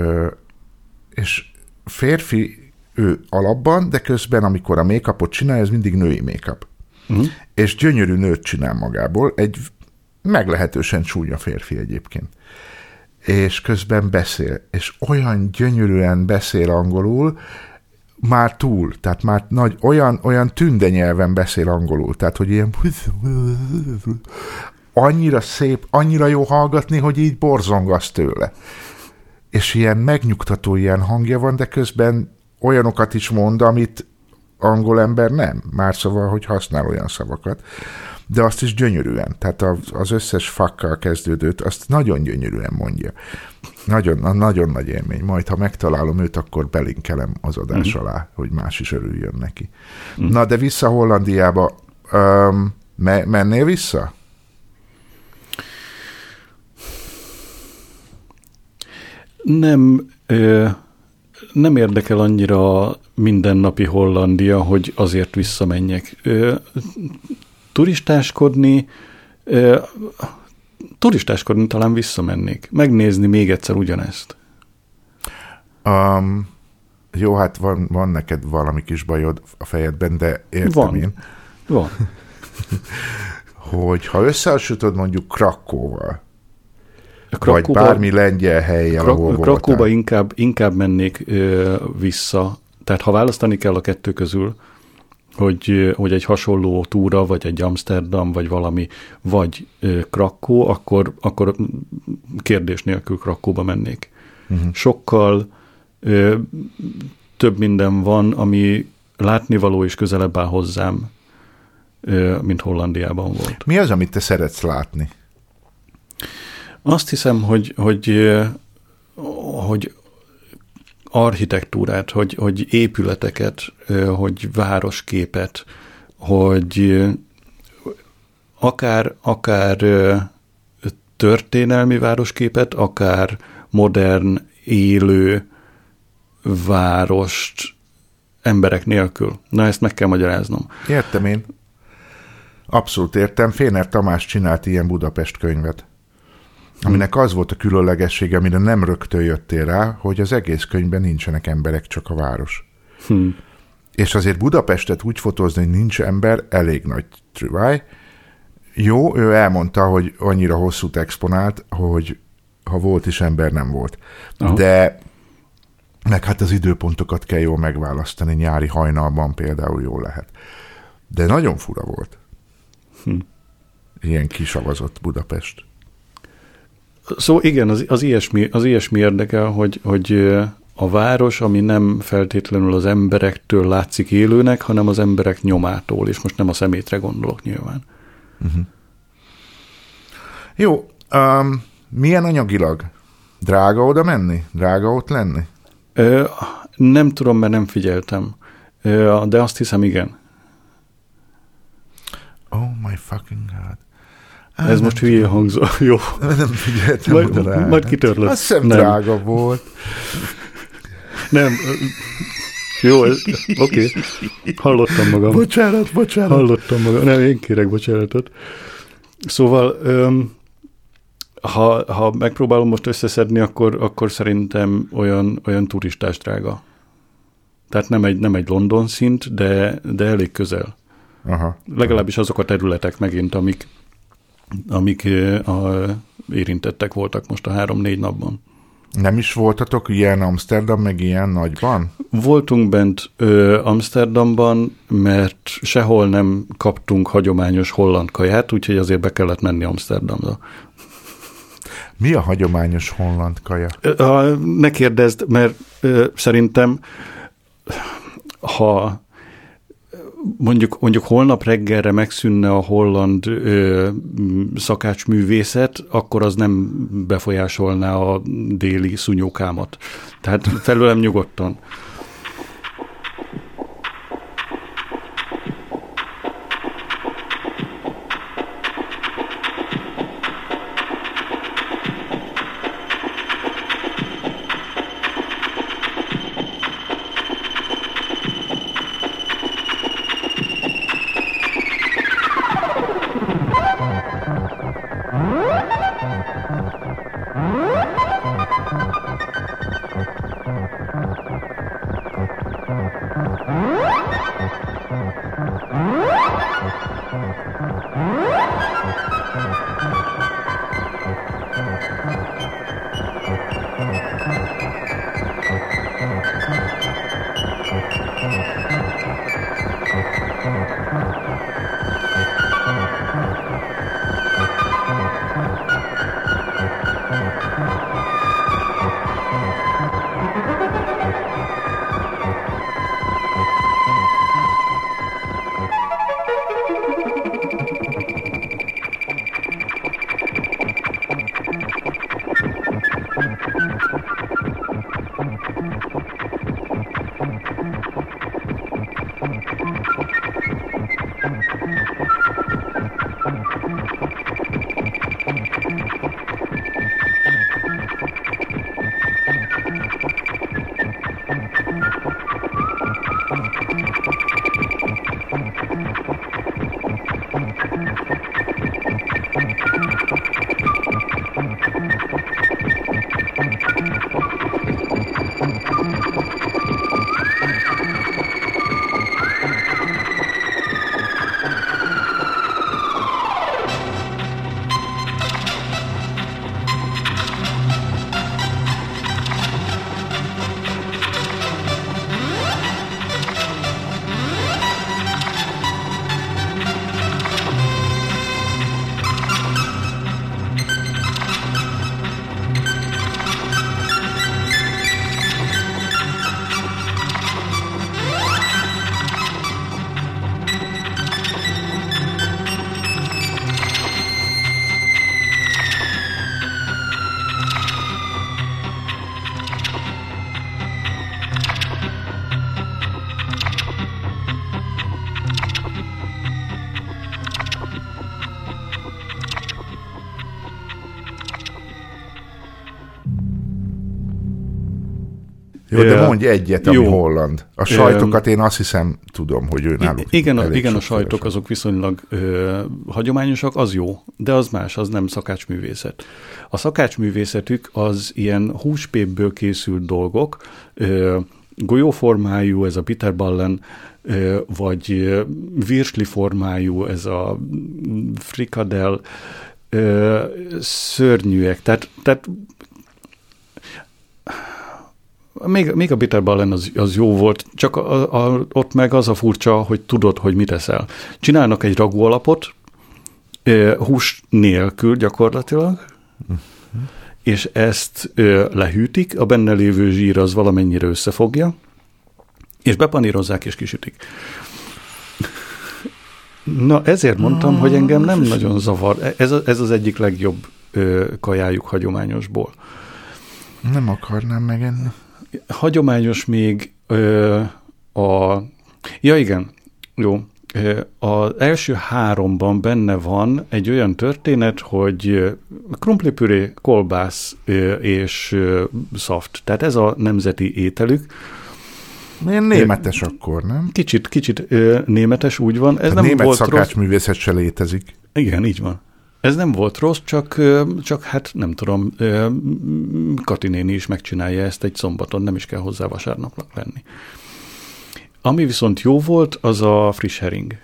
és férfi ő alapban, de közben, amikor a make csinálja, ez mindig női make-up. Uh-huh. És gyönyörű nőt csinál magából, egy meglehetősen csúnya férfi egyébként. És közben beszél, és olyan gyönyörűen beszél angolul, már túl, tehát már nagy, olyan, olyan tünde nyelven beszél angolul, tehát hogy ilyen annyira szép, annyira jó hallgatni, hogy így borzongasz tőle és ilyen megnyugtató ilyen hangja van, de közben olyanokat is mond, amit angol ember nem. Már szóval, hogy használ olyan szavakat. De azt is gyönyörűen. Tehát az összes fakkal kezdődőt, azt nagyon gyönyörűen mondja. Nagyon, nagyon nagy élmény. Majd, ha megtalálom őt, akkor belinkelem az adás uh-huh. alá, hogy más is örüljön neki. Uh-huh. Na, de vissza Hollandiába. Um, me- mennél vissza? Nem, nem érdekel annyira mindennapi Hollandia, hogy azért visszamenjek. Turistáskodni, turistáskodni talán visszamennék. Megnézni még egyszer ugyanezt. Um, jó, hát van, van neked valami kis bajod a fejedben, de értem van. én. Van. hogy ha összehasonlítod mondjuk Krakóval, Krakóba, vagy bármi lengyel helyen, Krak- ahol Krakóba inkább, inkább mennék ö, vissza. Tehát ha választani kell a kettő közül, hogy, hogy egy hasonló túra, vagy egy Amsterdam, vagy valami, vagy Krakó, akkor, akkor kérdés nélkül Krakóba mennék. Uh-huh. Sokkal ö, több minden van, ami látnivaló és közelebb áll hozzám, ö, mint Hollandiában volt. Mi az, amit te szeretsz látni? Azt hiszem, hogy, hogy, hogy architektúrát, hogy, hogy épületeket, hogy városképet, hogy akár, akár történelmi városképet, akár modern, élő várost emberek nélkül. Na, ezt meg kell magyaráznom. Értem én. Abszolút értem. Féner Tamás csinált ilyen Budapest könyvet, aminek az volt a különlegessége, amire nem rögtön jöttél rá, hogy az egész könyvben nincsenek emberek, csak a város. Hm. És azért Budapestet úgy fotózni, hogy nincs ember, elég nagy trüváj. Jó, ő elmondta, hogy annyira hosszút exponált, hogy ha volt is ember, nem volt. Aha. De meg hát az időpontokat kell jól megválasztani, nyári hajnalban például jól lehet. De nagyon fura volt. Hm. Ilyen kisavazott Budapest. Szóval igen, az, az, ilyesmi, az ilyesmi érdekel, hogy, hogy a város, ami nem feltétlenül az emberektől látszik élőnek, hanem az emberek nyomától, és most nem a szemétre gondolok nyilván. Jó, um, milyen anyagilag? Drága oda menni? Drága ott lenni? Ö, nem tudom, mert nem figyeltem, Ö, de azt hiszem igen. Oh my fucking god. Ez nem most hülye hangzó. Jó. Nem figyeltem Majd- oda rá. majd kitörlök. Azt hiszem Nem. drága volt. Nem. Jó, ez- oké. Hallottam magam. Bocsánat, bocsánat. Hallottam magam. Nem, én kérek bocsánatot. Szóval, öm, ha, ha megpróbálom most összeszedni, akkor, akkor szerintem olyan, olyan turistás drága. Tehát nem egy, nem egy London szint, de, de elég közel. Aha. Legalábbis azok a területek megint, amik, amik ö, a, érintettek voltak most a három-négy napban. Nem is voltatok ilyen Amsterdam, meg ilyen nagyban? Voltunk bent ö, Amsterdamban, mert sehol nem kaptunk hagyományos holland kaját, úgyhogy azért be kellett menni Amsterdamra. Mi a hagyományos holland kaja? Ö, ne kérdezd, mert ö, szerintem ha mondjuk, mondjuk holnap reggelre megszűnne a holland ö, szakácsművészet, akkor az nem befolyásolná a déli szunyókámat. Tehát felőlem nyugodtan. De mondj egyet, ami jó. holland. A sajtokat én azt hiszem, tudom, hogy ő náluk. Igen, a, igen a sajtok azok viszonylag ö, hagyományosak, az jó, de az más, az nem szakácsművészet. A szakácsművészetük az ilyen húspépből készült dolgok, ö, golyóformájú, ez a Peter Ballen, vagy virsli formájú, ez a frikadel, szörnyűek. Tehát, tehát még, még a Bitter Ballen az, az jó volt, csak a, a, ott meg az a furcsa, hogy tudod, hogy mit eszel. Csinálnak egy ragú alapot, hús nélkül gyakorlatilag, uh-huh. és ezt lehűtik, a benne lévő zsír az valamennyire összefogja, és bepanírozzák és kisütik. Na, ezért mondtam, ah, hogy engem nem nagyon zavar. Ez, ez az egyik legjobb ö, kajájuk hagyományosból. Nem akarnám megenni hagyományos még ö, a... Ja igen, jó. Az első háromban benne van egy olyan történet, hogy krumplipüré, kolbász és szaft. Tehát ez a nemzeti ételük. Milyen németes akkor, nem? Kicsit, kicsit németes, úgy van. Ez nem német volt szakácsművészet se létezik. Igen, így van. Ez nem volt rossz, csak, csak hát nem tudom, Kati néni is megcsinálja ezt egy szombaton, nem is kell hozzá vasárnapnak lenni. Ami viszont jó volt, az a friss hering.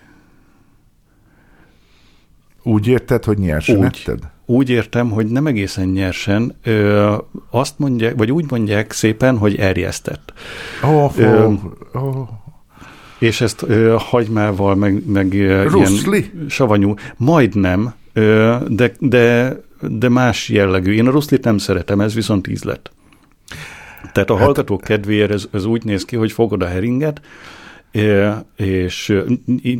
Úgy érted, hogy nyersen úgy, etted? Úgy értem, hogy nem egészen nyersen. Ö, azt mondják, vagy úgy mondják szépen, hogy erjesztett. Oh, ö, oh. És ezt ö, hagymával, meg, meg ilyen savanyú, majdnem, de, de, de más jellegű. Én a ruszlit nem szeretem, ez viszont ízlet. Tehát a hát, hallgatók kedvéért ez, ez úgy néz ki, hogy fogod a heringet, és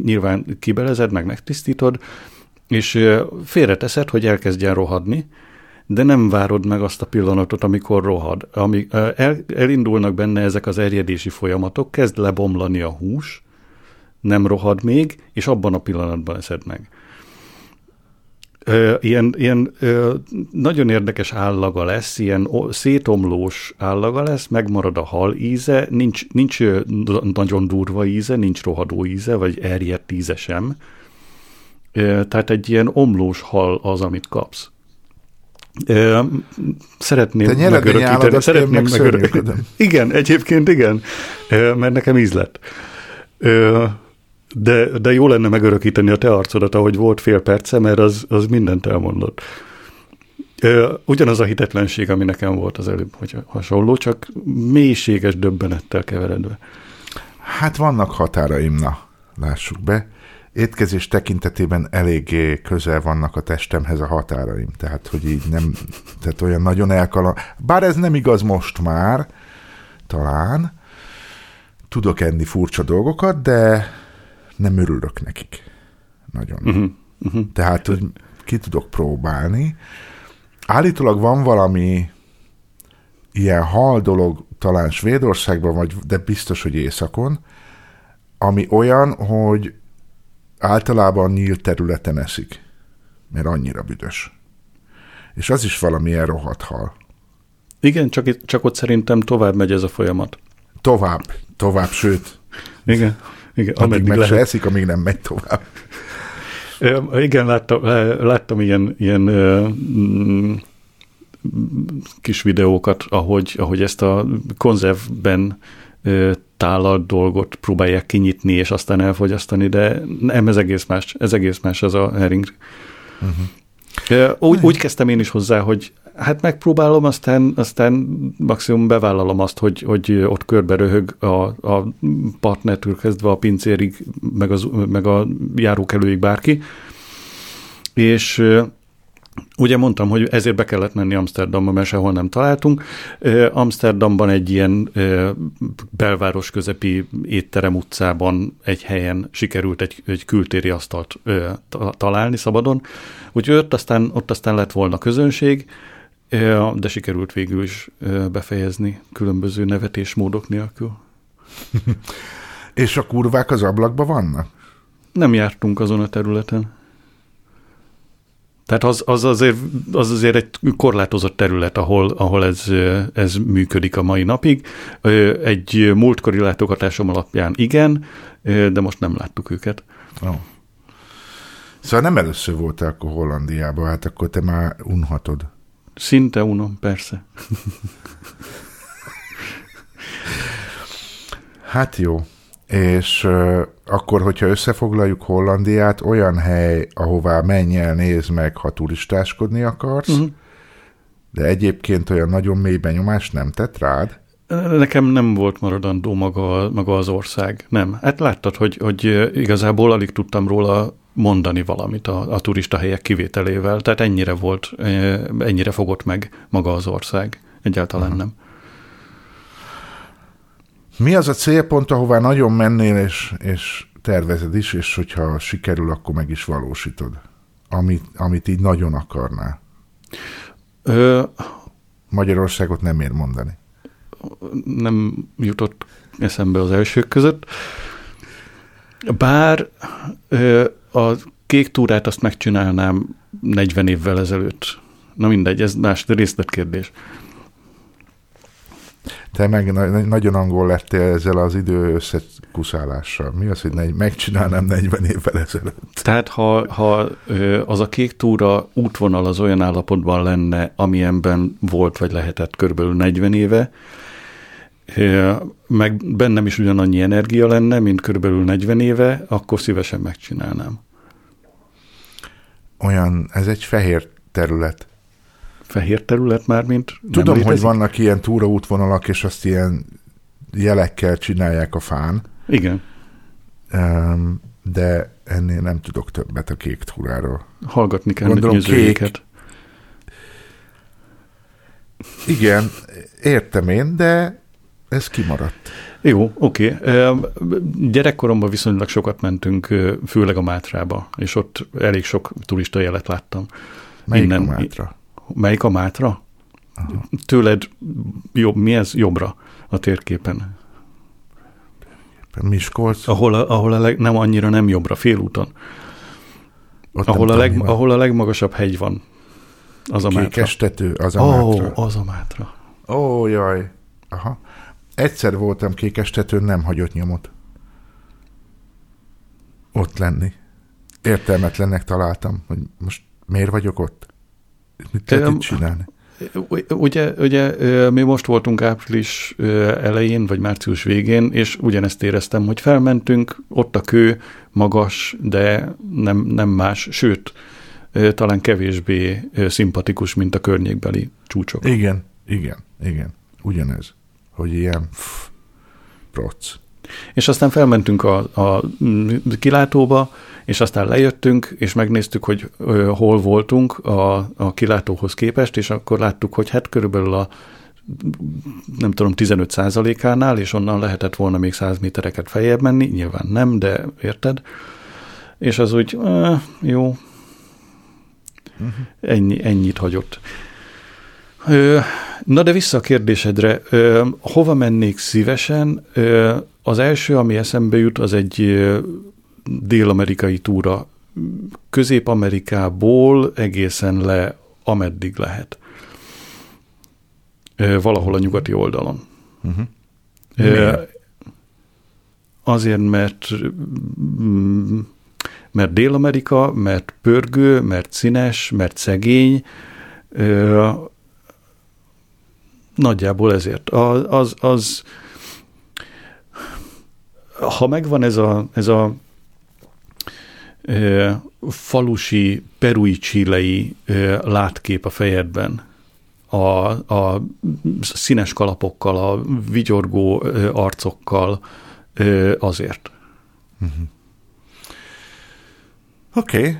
nyilván kibelezed, meg megtisztítod, és félreteszed, hogy elkezdjen rohadni, de nem várod meg azt a pillanatot, amikor rohad. Ami, el, elindulnak benne ezek az erjedési folyamatok, kezd lebomlani a hús, nem rohad még, és abban a pillanatban eszed meg ilyen, ilyen nagyon érdekes állaga lesz, ilyen szétomlós állaga lesz, megmarad a hal íze, nincs, nincs nagyon durva íze, nincs rohadó íze, vagy erjedt íze sem. Tehát egy ilyen omlós hal az, amit kapsz. Szeretném Te megörökíteni. Szeretném megörökíteni. Igen, egyébként igen, mert nekem íz lett. De, de jó lenne megörökíteni a te arcodat, ahogy volt fél perce, mert az, az mindent elmondott. Ugyanaz a hitetlenség, ami nekem volt az előbb, hogy hasonló, csak mélységes döbbenettel keveredve. Hát vannak határaim, na, lássuk be. Étkezés tekintetében eléggé közel vannak a testemhez a határaim, tehát hogy így nem, tehát olyan nagyon elkalan. Bár ez nem igaz most már, talán, tudok enni furcsa dolgokat, de nem örülök nekik. Nagyon. Uh-huh. Uh-huh. Tehát, hogy ki tudok próbálni. Állítólag van valami ilyen hal dolog, talán Svédországban, vagy, de biztos, hogy északon, ami olyan, hogy általában nyílt területen eszik, mert annyira büdös. És az is valamilyen rohadt hal. Igen, csak, csak ott szerintem tovább megy ez a folyamat. Tovább, tovább, sőt. Igen. Igen, ameddig meg lehet. se eszik, amíg nem megy tovább. Igen, láttam, láttam ilyen, ilyen mm, kis videókat, ahogy, ahogy ezt a konzervben tálalt dolgot próbálják kinyitni, és aztán elfogyasztani, de nem, ez egész más, ez egész más az a hering. Uh-huh. Úgy, úgy kezdtem én is hozzá, hogy hát megpróbálom, aztán, aztán maximum bevállalom azt, hogy, hogy ott körbe röhög a, a partnertől kezdve a pincérig, meg, az, meg a járókelőig bárki. És Ugye mondtam, hogy ezért be kellett menni Amsterdamba, mert sehol nem találtunk. Amsterdamban egy ilyen belváros közepi étterem utcában egy helyen sikerült egy, egy kültéri asztalt találni szabadon. Úgyhogy ott aztán, ott aztán lett volna közönség, de sikerült végül is befejezni különböző nevetésmódok nélkül. És a kurvák az ablakban vannak? Nem jártunk azon a területen. Tehát az, az, azért, az azért egy korlátozott terület, ahol, ahol ez, ez működik a mai napig. Egy múltkori látogatásom alapján igen, de most nem láttuk őket. Oh. Szóval nem először voltál akkor Hollandiában, hát akkor te már unhatod. Szinte unom, persze. hát jó. És uh, akkor, hogyha összefoglaljuk Hollandiát, olyan hely, ahová menj el, nézd meg, ha turistáskodni akarsz, uh-huh. de egyébként olyan nagyon mély benyomás nem tett rád? Nekem nem volt maradandó maga, maga az ország, nem. Hát láttad, hogy, hogy igazából alig tudtam róla mondani valamit a, a turista helyek kivételével, tehát ennyire volt, ennyire fogott meg maga az ország. Egyáltalán uh-huh. nem. Mi az a célpont, ahová nagyon mennél, és, és tervezed is, és hogyha sikerül, akkor meg is valósítod? Amit, amit így nagyon akarnál? Ö... Magyarországot nem ér mondani. Nem jutott eszembe az elsők között. Bár ö, a kék túrát azt megcsinálnám 40 évvel ezelőtt. Na mindegy, ez más részletkérdés. Te meg na- nagyon angol lettél ezzel az idő összekuszálással. Mi az, hogy negy- megcsinálnám 40 évvel ezelőtt? Tehát ha, ha az a kék túra útvonal az olyan állapotban lenne, amilyenben volt vagy lehetett körülbelül 40 éve, meg bennem is ugyanannyi energia lenne, mint körülbelül 40 éve, akkor szívesen megcsinálnám. Olyan, ez egy fehér terület fehér terület már, mint Tudom, hogy vannak ilyen túraútvonalak, és azt ilyen jelekkel csinálják a fán. Igen. De ennél nem tudok többet a kék túráról. Hallgatni kell Gondolom, kék... Igen, értem én, de ez kimaradt. Jó, oké. Okay. Gyerekkoromban viszonylag sokat mentünk, főleg a Mátrába, és ott elég sok turista jelet láttam. Melyik Innen, a Mátra? Melyik a Mátra? Aha. Tőled jobb, mi ez? Jobbra a térképen. Miskolc? Ahol a, ahol a leg, nem annyira nem jobbra, félúton. Ott ahol, a leg, ahol a legmagasabb hegy van. Az a Kékestető, az a oh, Mátra. az a Mátra. Ó, oh, jaj. Aha. Egyszer voltam Kékestetőn, nem hagyott nyomot. Ott lenni. Értelmetlennek találtam, hogy most miért vagyok ott? Mit lehet itt csinálni? Ugye, ugye mi most voltunk április elején, vagy március végén, és ugyanezt éreztem, hogy felmentünk, ott a kő, magas, de nem, nem más, sőt, talán kevésbé szimpatikus, mint a környékbeli csúcsok. Igen, igen, igen, ugyanez, hogy ilyen pff, proc. És aztán felmentünk a, a kilátóba, és aztán lejöttünk, és megnéztük, hogy ö, hol voltunk a, a kilátóhoz képest, és akkor láttuk, hogy hát körülbelül a nem tudom, 15 százalékánál, és onnan lehetett volna még 100 métereket feljebb menni, nyilván nem, de érted? És az úgy, ö, jó, uh-huh. ennyi, ennyit hagyott. Ö, na de vissza a kérdésedre, ö, hova mennék szívesen? Ö, az első, ami eszembe jut, az egy dél-amerikai túra Közép-Amerikából egészen le, ameddig lehet. Valahol a nyugati oldalon. Uh-huh. Azért, mert mm, mert Dél-Amerika, mert pörgő, mert színes, mert szegény, nagyjából ezért. Az, az, az ha megvan ez a, ez a falusi, perui csilei látkép a fejedben, a, a színes kalapokkal, a vigyorgó arcokkal, azért. Uh-huh. Oké. Okay.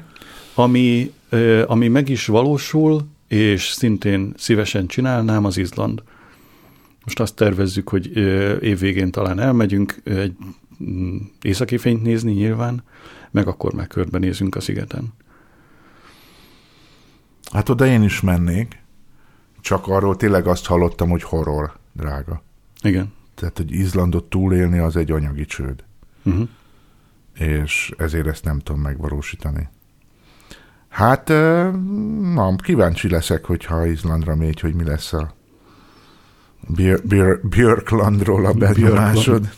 Ami, ami meg is valósul, és szintén szívesen csinálnám, az Izland. Most azt tervezzük, hogy évvégén talán elmegyünk egy mm, északi fényt nézni nyilván, meg akkor meg körbenézünk a szigeten. Hát oda én is mennék, csak arról tényleg azt hallottam, hogy horror, drága. Igen. Tehát, hogy Izlandot túlélni az egy anyagi csőd. Uh-huh. És ezért ezt nem tudom megvalósítani. Hát, na, kíváncsi leszek, hogyha Izlandra mégy, hogy mi lesz a Björklandról a benyomásod.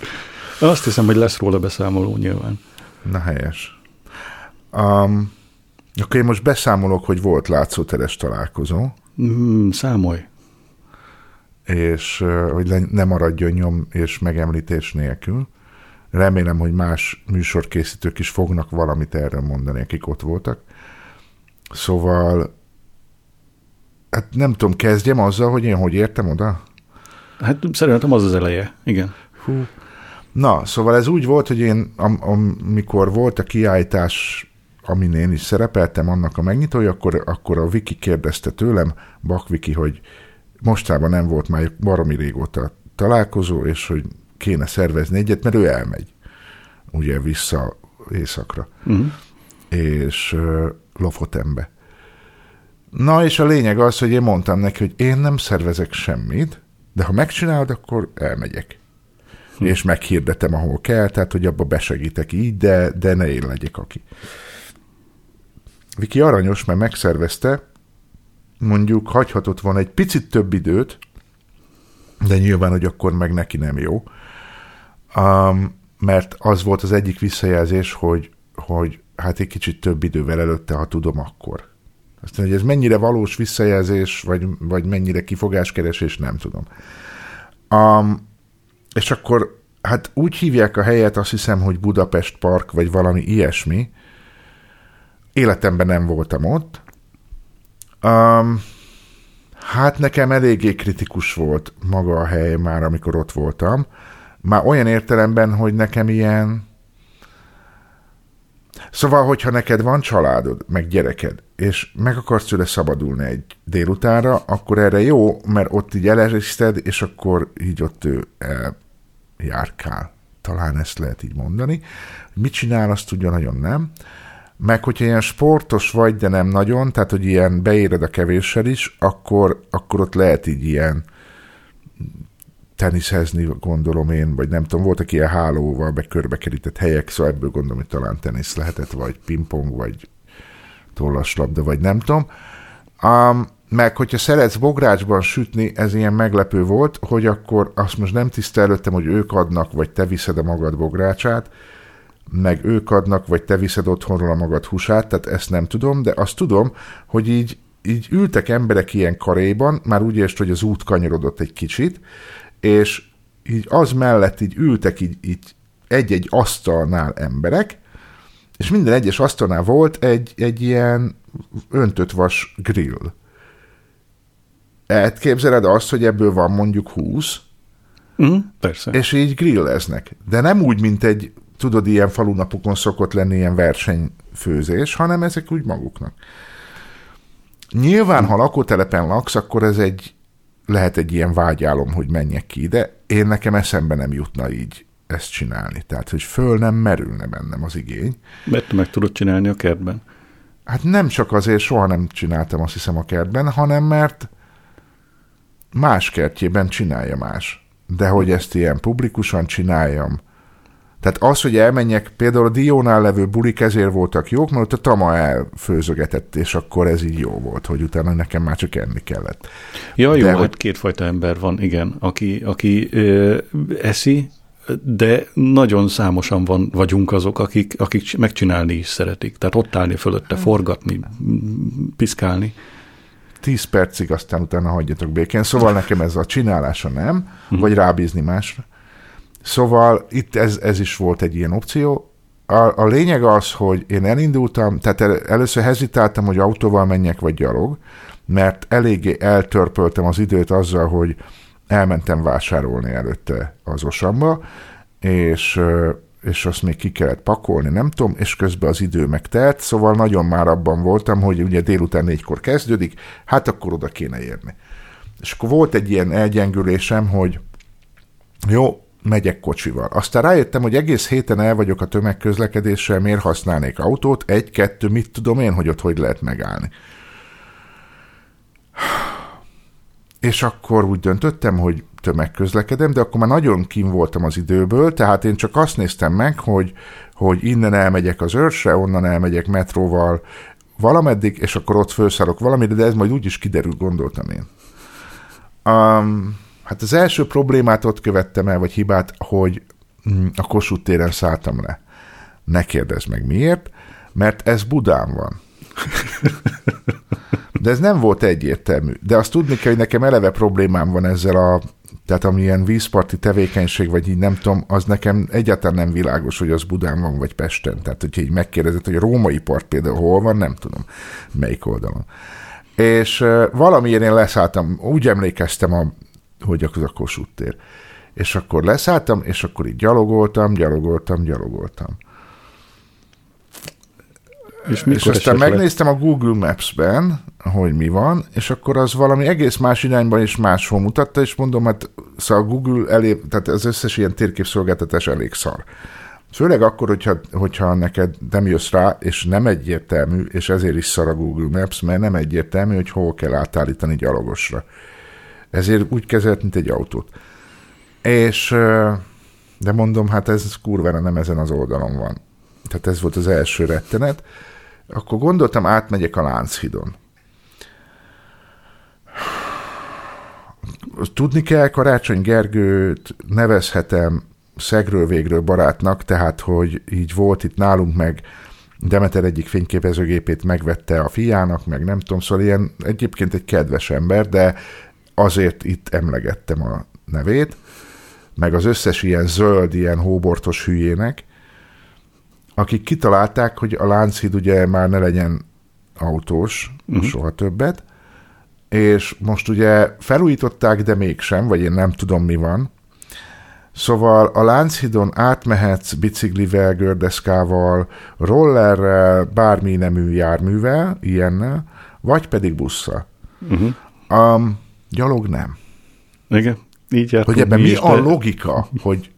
Azt hiszem, hogy lesz róla beszámoló nyilván. Na helyes. Um, akkor én most beszámolok, hogy volt látszóteres találkozó. Mm, számolj. És hogy ne maradjon nyom és megemlítés nélkül. Remélem, hogy más műsorkészítők is fognak valamit erről mondani, akik ott voltak. Szóval, hát nem tudom, kezdjem azzal, hogy én hogy értem oda? Hát szerintem az az eleje, igen. Hú. Na, szóval ez úgy volt, hogy én, am, amikor volt a kiállítás, amin én is szerepeltem, annak a megnyitója, akkor, akkor a Viki kérdezte tőlem, Bakviki, hogy mostában nem volt már baromi régóta találkozó, és hogy kéne szervezni egyet, mert ő elmegy, ugye vissza éjszakra, uh-huh. És Lofotembe. Na, és a lényeg az, hogy én mondtam neki, hogy én nem szervezek semmit, de ha megcsinálod, akkor elmegyek. Hm. És meghirdetem, ahol kell, tehát, hogy abba besegítek így, de, de ne én legyek aki. Viki aranyos, mert megszervezte, mondjuk hagyhatott volna egy picit több időt, de nyilván, hogy akkor meg neki nem jó. Um, mert az volt az egyik visszajelzés, hogy, hogy hát egy kicsit több idővel előtte, ha tudom, akkor. Aztán, hogy ez mennyire valós visszajelzés, vagy, vagy mennyire kifogáskeresés, nem tudom. Um, és akkor, hát úgy hívják a helyet, azt hiszem, hogy Budapest Park, vagy valami ilyesmi. Életemben nem voltam ott. Um, hát nekem eléggé kritikus volt maga a hely már, amikor ott voltam. Már olyan értelemben, hogy nekem ilyen Szóval, hogyha neked van családod, meg gyereked, és meg akarsz tőle szabadulni egy délutánra, akkor erre jó, mert ott így eleriszted, és akkor így ott ő járkál. Talán ezt lehet így mondani. Mit csinál, azt tudja nagyon nem. Meg hogyha ilyen sportos vagy, de nem nagyon, tehát hogy ilyen beéred a kevéssel is, akkor, akkor ott lehet így ilyen teniszezni, gondolom én, vagy nem tudom, voltak ilyen hálóval be körbekerített helyek, szóval ebből gondolom, hogy talán tenisz lehetett, vagy pingpong, vagy tollaslabda, vagy nem tudom. Um, meg hogyha szeretsz bográcsban sütni, ez ilyen meglepő volt, hogy akkor azt most nem tisztelődtem, hogy ők adnak, vagy te viszed a magad bográcsát, meg ők adnak, vagy te viszed otthonról a magad húsát, tehát ezt nem tudom, de azt tudom, hogy így, így ültek emberek ilyen karéban, már úgy értsd, hogy az út kanyarodott egy kicsit, és így az mellett így ültek így, így egy-egy asztalnál emberek, és minden egyes asztalnál volt egy, egy ilyen öntött vas grill. Elképzeled azt, hogy ebből van mondjuk húsz, mm, persze. és így grilleznek. De nem úgy, mint egy, tudod, ilyen falunapokon szokott lenni ilyen versenyfőzés, hanem ezek úgy maguknak. Nyilván, ha lakótelepen laksz, akkor ez egy lehet egy ilyen vágyálom, hogy menjek ki de én nekem eszembe nem jutna így ezt csinálni. Tehát, hogy föl nem merülne bennem az igény. Mert meg tudod csinálni a kertben? Hát nem csak azért, soha nem csináltam azt hiszem a kertben, hanem mert más kertjében csinálja más. De hogy ezt ilyen publikusan csináljam, tehát az, hogy elmenjek, például a Diónál levő bulik ezért voltak jók, mert ott a Tama elfőzögetett, és akkor ez így jó volt, hogy utána nekem már csak enni kellett. Ja, jó, de, hát hogy... kétfajta ember van, igen, aki, aki ö, eszi, de nagyon számosan van, vagyunk azok, akik, akik megcsinálni is szeretik. Tehát ott állni fölötte, forgatni, piszkálni. Tíz percig, aztán utána hagyjatok békén. Szóval nekem ez a csinálása nem, mhm. vagy rábízni másra. Szóval itt ez, ez is volt egy ilyen opció. A, a lényeg az, hogy én elindultam, tehát el, először hezitáltam, hogy autóval menjek, vagy gyalog, mert eléggé eltörpöltem az időt azzal, hogy elmentem vásárolni előtte az osamba, és, és azt még ki kellett pakolni, nem tudom, és közben az idő megtelt, szóval nagyon már abban voltam, hogy ugye délután négykor kezdődik, hát akkor oda kéne érni. És akkor volt egy ilyen elgyengülésem, hogy jó, megyek kocsival. Aztán rájöttem, hogy egész héten el vagyok a tömegközlekedéssel, miért használnék autót, egy-kettő, mit tudom én, hogy ott hogy lehet megállni. És akkor úgy döntöttem, hogy tömegközlekedem, de akkor már nagyon kim voltam az időből, tehát én csak azt néztem meg, hogy, hogy innen elmegyek az őrsre, onnan elmegyek metróval, valameddig, és akkor ott felszállok valamire, de ez majd úgy is kiderül, gondoltam én. Um, hát az első problémát ott követtem el, vagy hibát, hogy mm, a Kossuth téren szálltam le. Ne kérdezz meg miért, mert ez Budán van. De ez nem volt egyértelmű. De azt tudni kell, hogy nekem eleve problémám van ezzel a tehát amilyen vízparti tevékenység, vagy így nem tudom, az nekem egyáltalán nem világos, hogy az Budán van, vagy Pesten. Tehát, hogyha így megkérdezett, hogy a római part például hol van, nem tudom, melyik oldalon. És valamiért én leszálltam, úgy emlékeztem, a, hogy az a Kossuth tér. És akkor leszálltam, és akkor így gyalogoltam, gyalogoltam, gyalogoltam. És, és aztán megnéztem a Google Maps-ben, hogy mi van, és akkor az valami egész más irányban is máshol mutatta, és mondom, hát szóval a Google elég, tehát az összes ilyen térképszolgáltatás elég szar. Főleg akkor, hogyha, hogyha neked nem jössz rá, és nem egyértelmű, és ezért is szar a Google Maps, mert nem egyértelmű, hogy hol kell átállítani gyalogosra. Ezért úgy kezelt, mint egy autót. És, de mondom, hát ez kurvára nem ezen az oldalon van. Tehát ez volt az első rettenet. Akkor gondoltam, átmegyek a Lánchidon. Tudni kell, Karácsony Gergőt nevezhetem szegről végről barátnak, tehát, hogy így volt itt nálunk meg, Demeter egyik fényképezőgépét megvette a fiának, meg nem tudom, szóval ilyen egyébként egy kedves ember, de azért itt emlegettem a nevét, meg az összes ilyen zöld, ilyen hóbortos hülyének, akik kitalálták, hogy a Lánchíd ugye már ne legyen autós, uh-huh. soha többet, és most ugye felújították, de mégsem, vagy én nem tudom mi van. Szóval a Lánchidon átmehetsz biciklivel, gördeszkával, rollerrel, bármi nemű járművel, ilyennel, vagy pedig busszal. Uh-huh. Um, gyalog nem. Igen, így Hogy ebben mi, mi a de... logika, hogy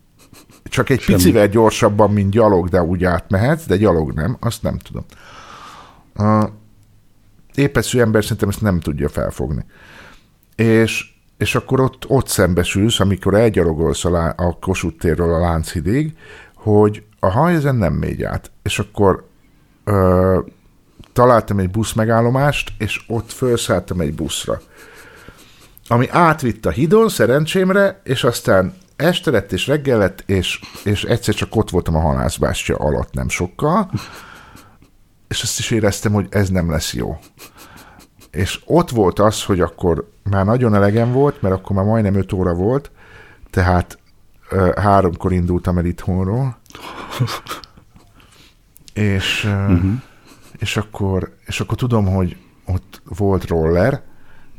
csak egy Semmi. picivel gyorsabban, mint gyalog, de úgy átmehetsz, de gyalog nem, azt nem tudom. Uh, épeszű ember szerintem ezt nem tudja felfogni. És, és akkor ott, ott szembesülsz, amikor elgyalogolsz a, lá, a Kossuth térről a Lánchidig, hogy a haj ezen nem megy át. És akkor ö, találtam egy busz megállomást, és ott felszálltam egy buszra. Ami átvitt a hidon, szerencsémre, és aztán este lett és reggel lett, és, és egyszer csak ott voltam a halászbástya alatt nem sokkal, és azt is éreztem, hogy ez nem lesz jó. És ott volt az, hogy akkor már nagyon elegem volt, mert akkor már majdnem öt óra volt, tehát ö, háromkor indultam el itthonról, és, ö, uh-huh. és, akkor, és akkor tudom, hogy ott volt roller,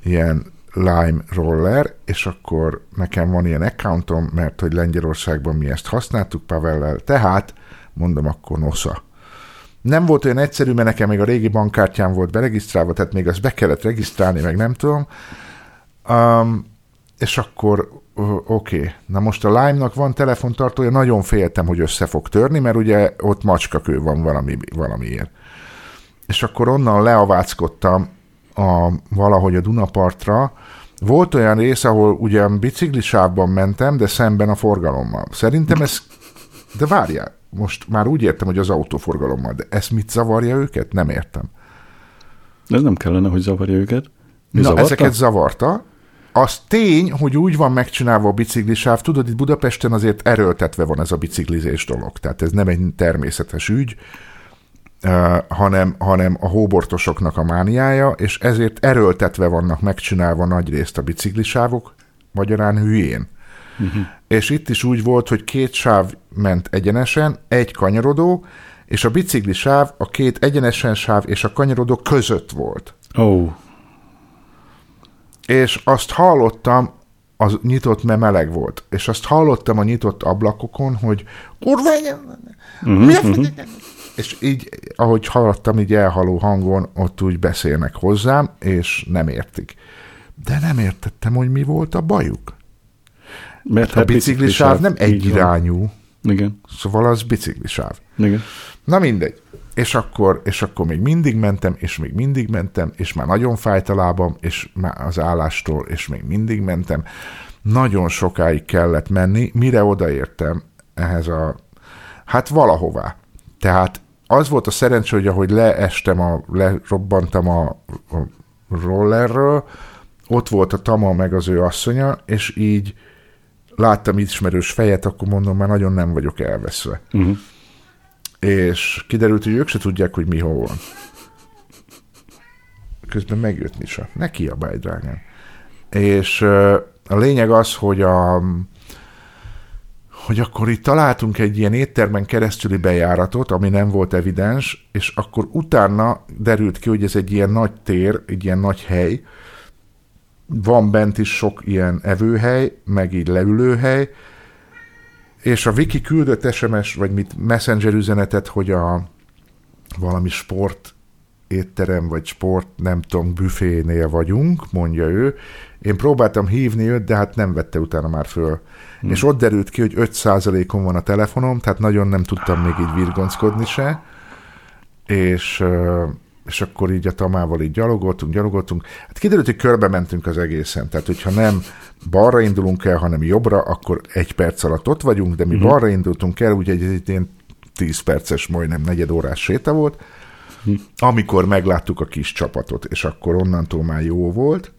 ilyen Lime Roller, és akkor nekem van ilyen accountom, mert hogy Lengyelországban mi ezt használtuk Pavellel, tehát mondom akkor nosza. Nem volt olyan egyszerű, mert nekem még a régi bankkártyám volt beregisztrálva, tehát még azt be kellett regisztrálni, meg nem tudom. Um, és akkor oké, okay. na most a Lime-nak van telefontartója, nagyon féltem, hogy össze fog törni, mert ugye ott macskakő van valami, valamiért. És akkor onnan leaváckodtam a, valahogy a Dunapartra, volt olyan rész, ahol ugyan biciklisávban mentem, de szemben a forgalommal. Szerintem ez... De várjál, most már úgy értem, hogy az autóforgalommal, de ez mit zavarja őket? Nem értem. Ez nem kellene, hogy zavarja őket. Mi Na, zavarta? ezeket zavarta. Az tény, hogy úgy van megcsinálva a biciklisáv, tudod, itt Budapesten azért erőltetve van ez a biciklizés dolog. Tehát ez nem egy természetes ügy hanem, hanem a hóbortosoknak a mániája, és ezért erőltetve vannak megcsinálva nagy részt a biciklisávok, magyarán hülyén. Uh-huh. És itt is úgy volt, hogy két sáv ment egyenesen, egy kanyarodó, és a biciklisáv a két egyenesen sáv és a kanyarodó között volt. Oh. És azt hallottam, az nyitott, mert meleg volt, és azt hallottam a nyitott ablakokon, hogy kurva, uh-huh, uh-huh és így, ahogy hallottam, így elhaló hangon, ott úgy beszélnek hozzám, és nem értik. De nem értettem, hogy mi volt a bajuk. Mert a biciklisáv nem egyirányú. Igen. Szóval az biciklisáv. Igen. Na mindegy. És akkor, és akkor még mindig mentem, és még mindig mentem, és már nagyon fájt a lábam, és már az állástól, és még mindig mentem. Nagyon sokáig kellett menni, mire odaértem ehhez a, hát valahová. Tehát az volt a szerencsé, hogy ahogy leestem, a, lerobbantam a, a rollerről, ott volt a Tama meg az ő asszonya, és így láttam ismerős fejet, akkor mondom, már nagyon nem vagyok elveszve. Uh-huh. És kiderült, hogy ők se tudják, hogy mi hol van. Közben megjött Nisa. Ne kiabálj, drágám. És a lényeg az, hogy a hogy akkor itt találtunk egy ilyen éttermen keresztüli bejáratot, ami nem volt evidens, és akkor utána derült ki, hogy ez egy ilyen nagy tér, egy ilyen nagy hely, van bent is sok ilyen evőhely, meg így leülőhely, és a Wiki küldött SMS, vagy mit, messenger üzenetet, hogy a valami sport étterem, vagy sport, nem tudom, büfénél vagyunk, mondja ő. Én próbáltam hívni őt, de hát nem vette utána már föl. Hmm. És ott derült ki, hogy 5%-on van a telefonom, tehát nagyon nem tudtam még így virgonckodni se. És és akkor így a Tamával így gyalogoltunk, gyalogoltunk. Hát kiderült, hogy körbe mentünk az egészen. Tehát, hogyha nem balra indulunk el, hanem jobbra, akkor egy perc alatt ott vagyunk, de mi uh-huh. balra indultunk el, úgyhogy egy, ilyen 10 perces, majdnem negyed órás séta volt, uh-huh. amikor megláttuk a kis csapatot, és akkor onnantól már jó volt.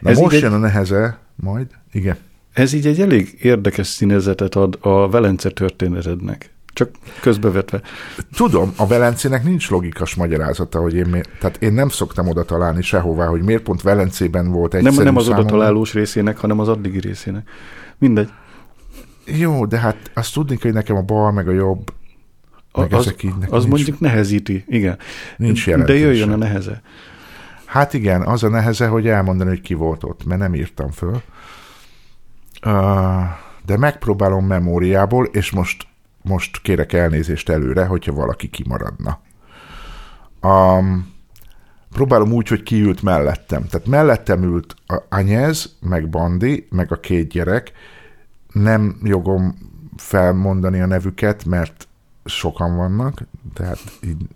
Na Ez most jön egy... a neheze, majd, igen. Ez így egy elég érdekes színezetet ad a Velence történetednek. Csak közbevetve. Tudom, a Velencének nincs logikas magyarázata, hogy én, miért, tehát én nem szoktam oda találni sehová, hogy miért pont Velencében volt egy Nem, nem az oda találós részének, hanem az addigi részének. Mindegy. Jó, de hát azt tudni hogy nekem a bal meg a jobb, meg az, ezek így Az nincs, mondjuk nehezíti, igen. Nincs De jöjjön a neheze. Hát igen, az a neheze, hogy elmondani, hogy ki volt ott, mert nem írtam föl. De megpróbálom memóriából, és most most kérek elnézést előre, hogyha valaki kimaradna. Um, próbálom úgy, hogy kiült mellettem. Tehát mellettem ült a Anyez, meg Bandi, meg a két gyerek. Nem jogom felmondani a nevüket, mert sokan vannak, tehát így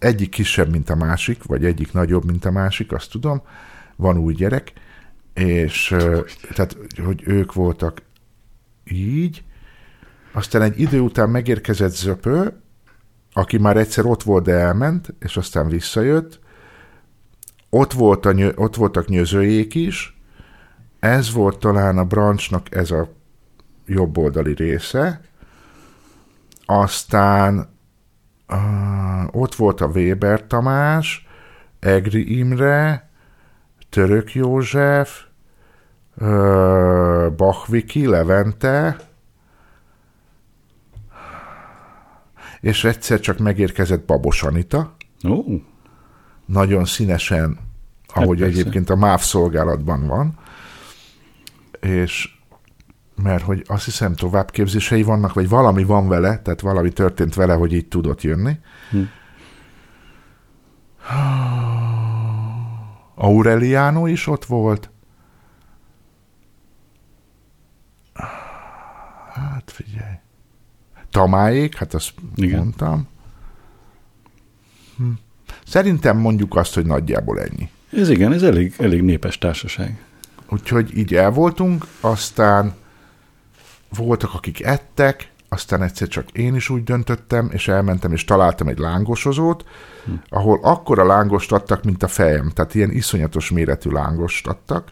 egyik kisebb, mint a másik, vagy egyik nagyobb, mint a másik, azt tudom. Van új gyerek, és tehát, hogy ők voltak így, aztán egy idő után megérkezett Zöpő, aki már egyszer ott volt, de elment, és aztán visszajött. Ott, volt a, ott voltak nyözőjék is. Ez volt talán a branchnak ez a jobboldali része. Aztán ott volt a Weber Tamás, Egri Imre, Török József, uh, Bachviki, Levente, és egyszer csak megérkezett Babos Anita. Ó. Nagyon színesen, ahogy hát egyébként a MÁV szolgálatban van, és mert hogy azt hiszem továbbképzései vannak, vagy valami van vele, tehát valami történt vele, hogy így tudott jönni. Hm. Aureliano is ott volt. Hát figyelj. Tamáék, hát azt Igen. mondtam. Hm. Szerintem mondjuk azt, hogy nagyjából ennyi. Ez igen, ez elég, elég népes társaság. Úgyhogy így el voltunk, aztán voltak, akik ettek, aztán egyszer csak én is úgy döntöttem, és elmentem, és találtam egy lángosozót, hm. ahol akkora lángost adtak, mint a fejem, tehát ilyen iszonyatos méretű lángost adtak,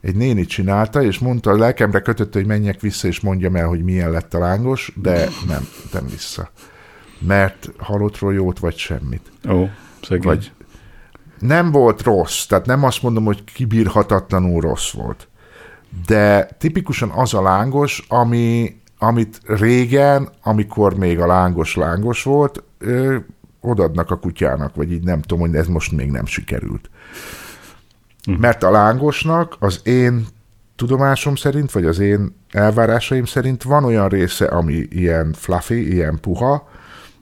egy néni csinálta, és mondta, a lelkemre kötött, hogy menjek vissza, és mondjam el, hogy milyen lett a lángos, de nem, nem vissza. Mert halottról jót, vagy semmit. Ó, szegény. Vagy nem volt rossz, tehát nem azt mondom, hogy kibírhatatlanul rossz volt. De tipikusan az a lángos, ami, amit régen, amikor még a lángos lángos volt, ö, odadnak a kutyának, vagy így nem tudom, hogy ez most még nem sikerült. Uh-huh. Mert a lángosnak az én tudomásom szerint, vagy az én elvárásaim szerint van olyan része, ami ilyen fluffy, ilyen puha,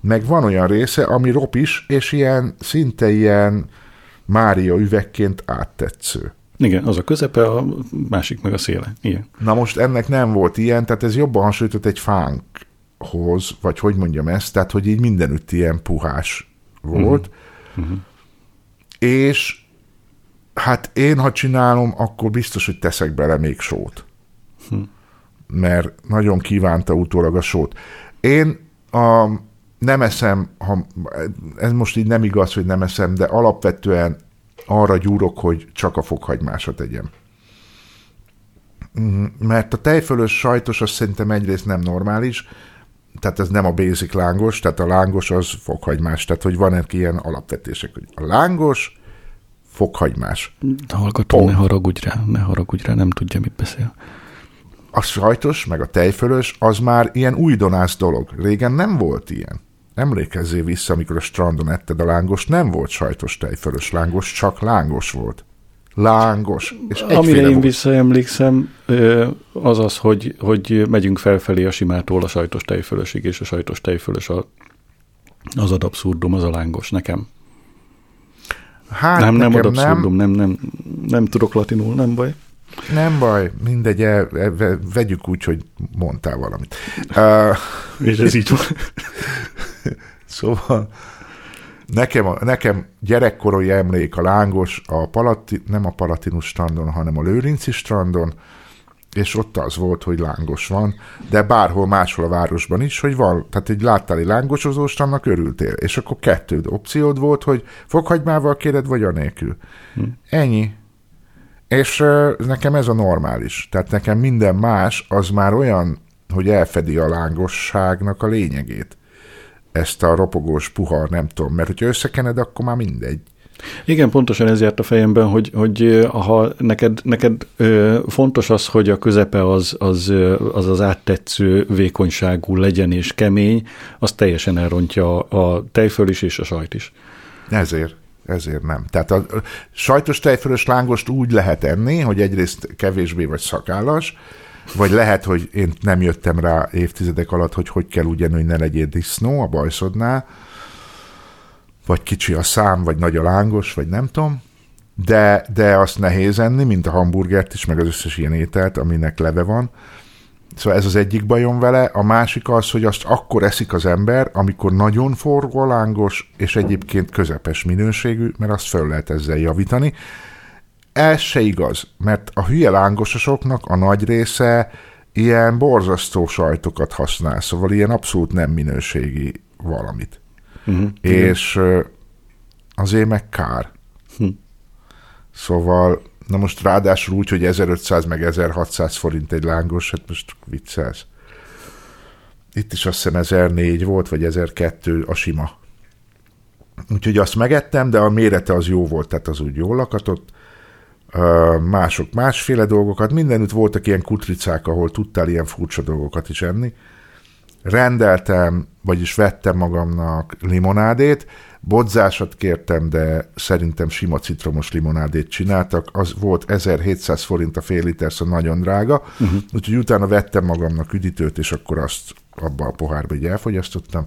meg van olyan része, ami ropis, és ilyen szinte ilyen Mária üvegként áttetsző. Igen, az a közepe, a másik meg a széle. Igen. Na most ennek nem volt ilyen, tehát ez jobban hasonlított egy fánkhoz, vagy hogy mondjam ezt, tehát hogy így mindenütt ilyen puhás volt. Uh-huh. Uh-huh. És Hát én, ha csinálom, akkor biztos, hogy teszek bele még sót. Hm. Mert nagyon kívánta utólag a sót. Én a nem eszem, ha, ez most így nem igaz, hogy nem eszem, de alapvetően arra gyúrok, hogy csak a fokhagymásat tegyem. Mhm, mert a tejfölös sajtos az szerintem egyrészt nem normális, tehát ez nem a basic lángos, tehát a lángos az fokhagymás, tehát hogy van egy ilyen alapvetések, hogy a lángos fokhagymás. Hallgatom, ne haragudj rá, ne haragudj rá, nem tudja, mit beszél. A sajtos, meg a tejfölös, az már ilyen újdonász dolog. Régen nem volt ilyen. Emlékezzél vissza, amikor a strandon etted a lángos, nem volt sajtos tejfölös lángos, csak lángos volt. Lángos. És Amire én volt. visszaemlékszem, az az, hogy, hogy megyünk felfelé a simától a sajtos tejfölösig, és a sajtos tejfölös a, az ad abszurdum, az a lángos nekem. Hát nem, nem ad abszurdum, nem. nem, nem, nem tudok latinul, nem baj. Nem baj, mindegy, el, el, vegyük úgy, hogy mondtál valamit. Uh, és ez így van. szóval nekem, a, nekem gyerekkori emlék a lángos, a Palati, nem a Palatinus strandon, hanem a Lőrinci strandon, és ott az volt, hogy lángos van, de bárhol máshol a városban is, hogy van, tehát egy láttál egy lángosozó strandnak örültél, és akkor kettő opciód volt, hogy fokhagymával kéred, vagy anélkül. Hm. Ennyi. És nekem ez a normális. Tehát nekem minden más az már olyan, hogy elfedi a lángosságnak a lényegét. Ezt a ropogós puha, nem tudom, mert hogyha összekened, akkor már mindegy. Igen, pontosan ez járt a fejemben, hogy, hogy ha neked, neked fontos az, hogy a közepe az az, az az áttetsző vékonyságú legyen és kemény, az teljesen elrontja a tejföl is és a sajt is. Ezért ezért nem. Tehát a sajtos tejfölös lángost úgy lehet enni, hogy egyrészt kevésbé vagy szakállas, vagy lehet, hogy én nem jöttem rá évtizedek alatt, hogy hogy kell enni, hogy ne legyél disznó a bajszodnál, vagy kicsi a szám, vagy nagy a lángos, vagy nem tudom, de, de azt nehéz enni, mint a hamburgert is, meg az összes ilyen ételt, aminek leve van. Szóval ez az egyik bajom vele, a másik az, hogy azt akkor eszik az ember, amikor nagyon forgó lángos, és egyébként közepes minőségű, mert azt föl lehet ezzel javítani. Ez se igaz, mert a hülye lángososoknak a nagy része ilyen borzasztó sajtokat használ, szóval ilyen abszolút nem minőségi valamit. Uh-huh. És azért meg kár. Uh-huh. Szóval Na most ráadásul úgy, hogy 1500 meg 1600 forint egy lángos, hát most viccelsz. Itt is azt hiszem 1004 volt, vagy 1002 a sima. Úgyhogy azt megettem, de a mérete az jó volt, tehát az úgy jól lakatott. Mások másféle dolgokat, mindenütt voltak ilyen kutricák, ahol tudtál ilyen furcsa dolgokat is enni. Rendeltem, vagyis vettem magamnak limonádét, Bodzásat kértem, de szerintem sima citromos limonádét csináltak. Az volt 1700 forint a fél liter, szóval nagyon drága. Uh-huh. Úgyhogy utána vettem magamnak üdítőt, és akkor azt abba a pohárba így elfogyasztottam.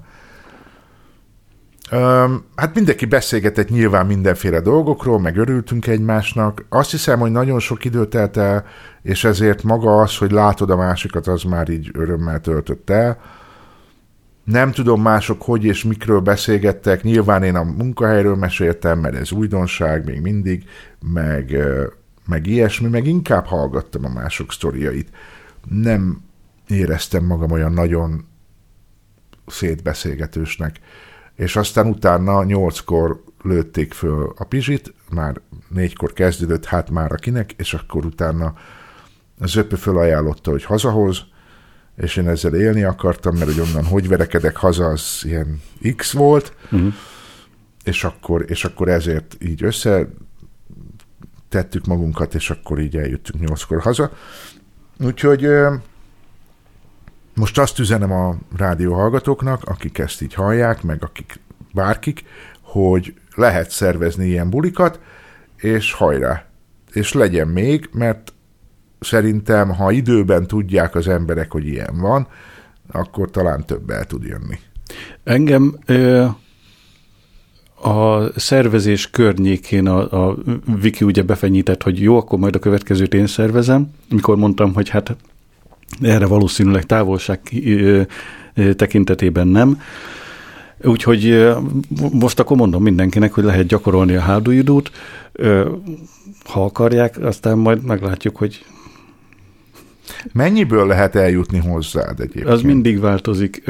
Um, hát mindenki beszélgetett nyilván mindenféle dolgokról, meg örültünk egymásnak. Azt hiszem, hogy nagyon sok időt telt el, és ezért maga az, hogy látod a másikat, az már így örömmel töltött el. Nem tudom mások, hogy és mikről beszélgettek. Nyilván én a munkahelyről meséltem, mert ez újdonság még mindig, meg, meg ilyesmi, meg inkább hallgattam a mások sztoriait. Nem éreztem magam olyan nagyon szétbeszélgetősnek. És aztán utána nyolckor lőtték föl a pizsit, már négykor kezdődött, hát már akinek, és akkor utána az öpő fölajánlotta, hogy hazahoz, és én ezzel élni akartam, mert hogy onnan hogy verekedek haza, az ilyen X volt, uh-huh. és, akkor, és akkor ezért így össze tettük magunkat, és akkor így eljöttünk nyolckor haza. Úgyhogy most azt üzenem a rádió hallgatóknak, akik ezt így hallják, meg akik bárkik, hogy lehet szervezni ilyen bulikat, és hajrá! És legyen még, mert szerintem, ha időben tudják az emberek, hogy ilyen van, akkor talán több el tud jönni. Engem ö, a szervezés környékén a, a Viki ugye befenyített, hogy jó, akkor majd a következőt én szervezem, mikor mondtam, hogy hát erre valószínűleg távolság ö, ö, tekintetében nem. Úgyhogy most akkor mondom mindenkinek, hogy lehet gyakorolni a hárdújudót, ha akarják, aztán majd meglátjuk, hogy Mennyiből lehet eljutni hozzád egyébként? Az mindig változik.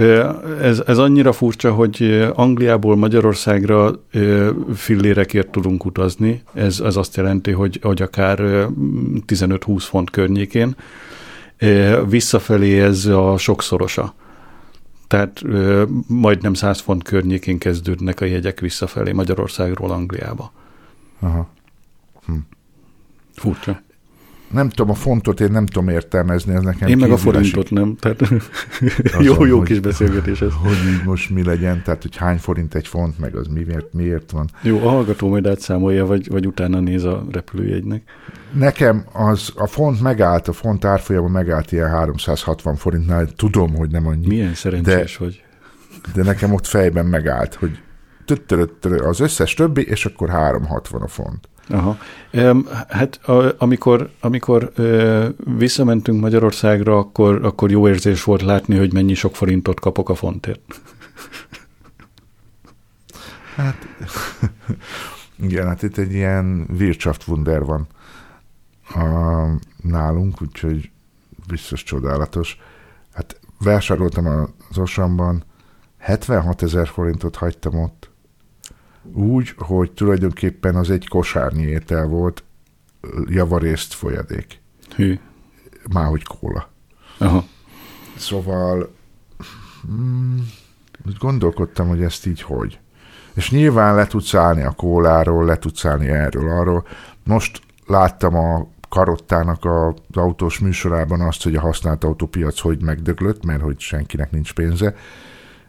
Ez, ez annyira furcsa, hogy Angliából Magyarországra fillérekért tudunk utazni. Ez, ez azt jelenti, hogy, hogy akár 15-20 font környékén. Visszafelé ez a sokszorosa. Tehát majdnem 100 font környékén kezdődnek a jegyek visszafelé Magyarországról Angliába. Aha. Hm. Furcsa nem tudom, a fontot én nem tudom értelmezni, ez nekem Én meg a forintot nem, tehát jó, jó hogy, kis beszélgetés ez. Hogy most mi legyen, tehát hogy hány forint egy font, meg az miért, miért van. Jó, a hallgató majd átszámolja, vagy, vagy utána néz a repülőjegynek. Nekem az, a font megállt, a font árfolyama megállt ilyen 360 forintnál, tudom, hogy nem annyi. Milyen szerencsés de, vagy. De nekem ott fejben megállt, hogy az összes többi, és akkor 360 a font. Aha. Hát amikor, amikor visszamentünk Magyarországra, akkor, akkor jó érzés volt látni, hogy mennyi sok forintot kapok a fontért. Hát igen, hát itt egy ilyen Wirtschaftswunder van a, nálunk, úgyhogy biztos csodálatos. Hát vásároltam az Osamban, 76 ezer forintot hagytam ott, úgy, hogy tulajdonképpen az egy kosárnyi étel volt, javarészt folyadék. Hű. Márhogy kóla. Aha. Szóval mm, gondolkodtam, hogy ezt így hogy. És nyilván le tudsz állni a kóláról, le tudsz állni erről, arról. Most láttam a Karottának az autós műsorában azt, hogy a használt autópiac hogy megdöglött, mert hogy senkinek nincs pénze,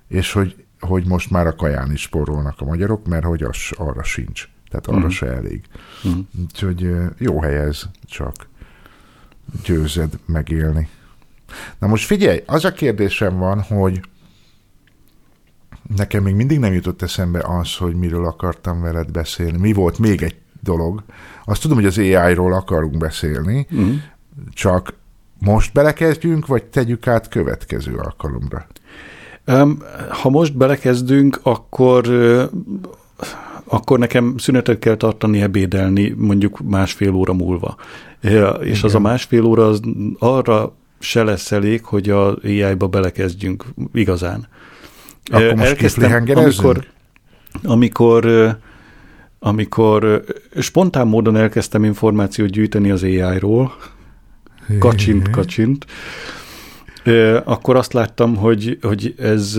és hogy hogy most már a kaján is spórolnak a magyarok, mert hogy az, arra sincs. Tehát arra mm. se elég. Mm. Úgyhogy jó hely ez, csak győzed megélni. Na most figyelj, az a kérdésem van, hogy nekem még mindig nem jutott eszembe az, hogy miről akartam veled beszélni. Mi volt még egy dolog. Azt tudom, hogy az AI-ról akarunk beszélni, mm. csak most belekezdjünk, vagy tegyük át következő alkalomra? Ha most belekezdünk, akkor akkor nekem szünetet kell tartani ebédelni mondjuk másfél óra múlva. És Igen. az a másfél óra az arra se lesz elég, hogy a AI-ba belekezdjünk igazán. Akkor most Elkezdtem, amikor, amikor, amikor spontán módon elkezdtem információt gyűjteni az AI-ról, kacsint, kacsint, akkor azt láttam, hogy, hogy ez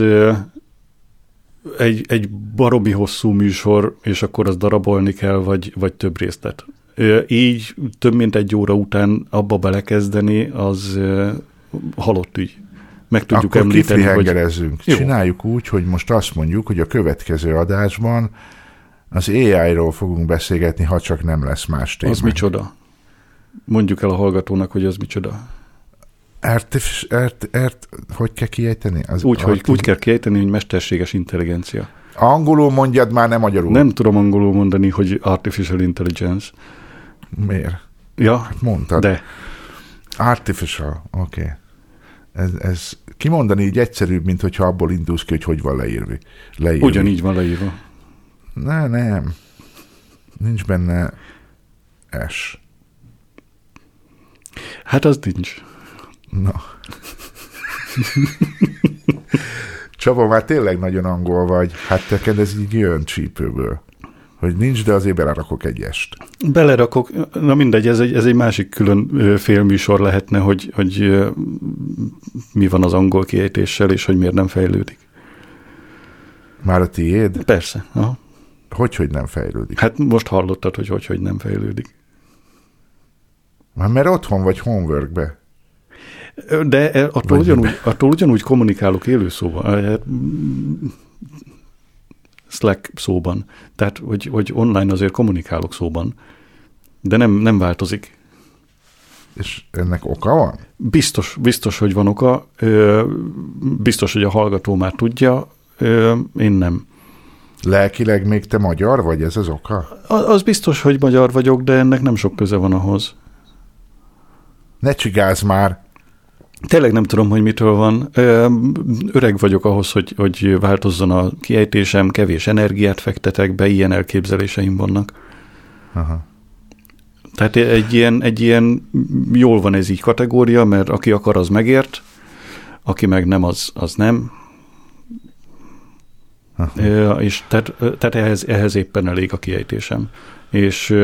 egy, egy baromi hosszú műsor, és akkor az darabolni kell, vagy, vagy több részlet. Így több mint egy óra után abba belekezdeni, az halott ügy. Meg tudjuk Akkor említeni, hogy... Csináljuk úgy, hogy most azt mondjuk, hogy a következő adásban az AI-ról fogunk beszélgetni, ha csak nem lesz más téma. Az micsoda? Mondjuk el a hallgatónak, hogy az micsoda. Artif, art, art, hogy kell kiejteni? Az úgy, hogy úgy kell kiejteni, hogy mesterséges intelligencia. Angolul mondjad már, nem magyarul. Nem tudom angolul mondani, hogy artificial intelligence. Miért? Ja, hát mondtad. De. Artificial, oké. Okay. Ez, ez kimondani így egyszerűbb, mint hogyha abból indulsz ki, hogy hogy van leírva. leírva. Ugyanígy van leírva. Ne, nem. Nincs benne S. Hát az nincs. Na. Csaba, már tényleg nagyon angol vagy. Hát teked ez így jön csípőből. Hogy nincs, de azért belerakok egy est. Belerakok, na mindegy, ez egy, ez egy másik külön félműsor lehetne, hogy, hogy mi van az angol kiejtéssel, és hogy miért nem fejlődik. Már a tiéd? Persze. Aha. Hogy, hogy nem fejlődik? Hát most hallottad, hogy hogy, hogy nem fejlődik. Már mert otthon vagy homeworkbe. De attól ugyanúgy, attól ugyanúgy kommunikálok élőszóban, hát, Slack szóban. Tehát, hogy, hogy online azért kommunikálok szóban, de nem, nem változik. És ennek oka van? Biztos, biztos, hogy van oka. Biztos, hogy a hallgató már tudja, én nem. Lelkileg még te magyar vagy, ez az oka? Az biztos, hogy magyar vagyok, de ennek nem sok köze van ahhoz. Ne csigáz már! Tényleg nem tudom, hogy mitől van. Öreg vagyok ahhoz, hogy, hogy változzon a kiejtésem, kevés energiát fektetek be, ilyen elképzeléseim vannak. Aha. Tehát egy ilyen, egy ilyen jól van ez így kategória, mert aki akar, az megért, aki meg nem, az, az nem. Aha. És tehát, tehát ehhez, ehhez éppen elég a kiejtésem. És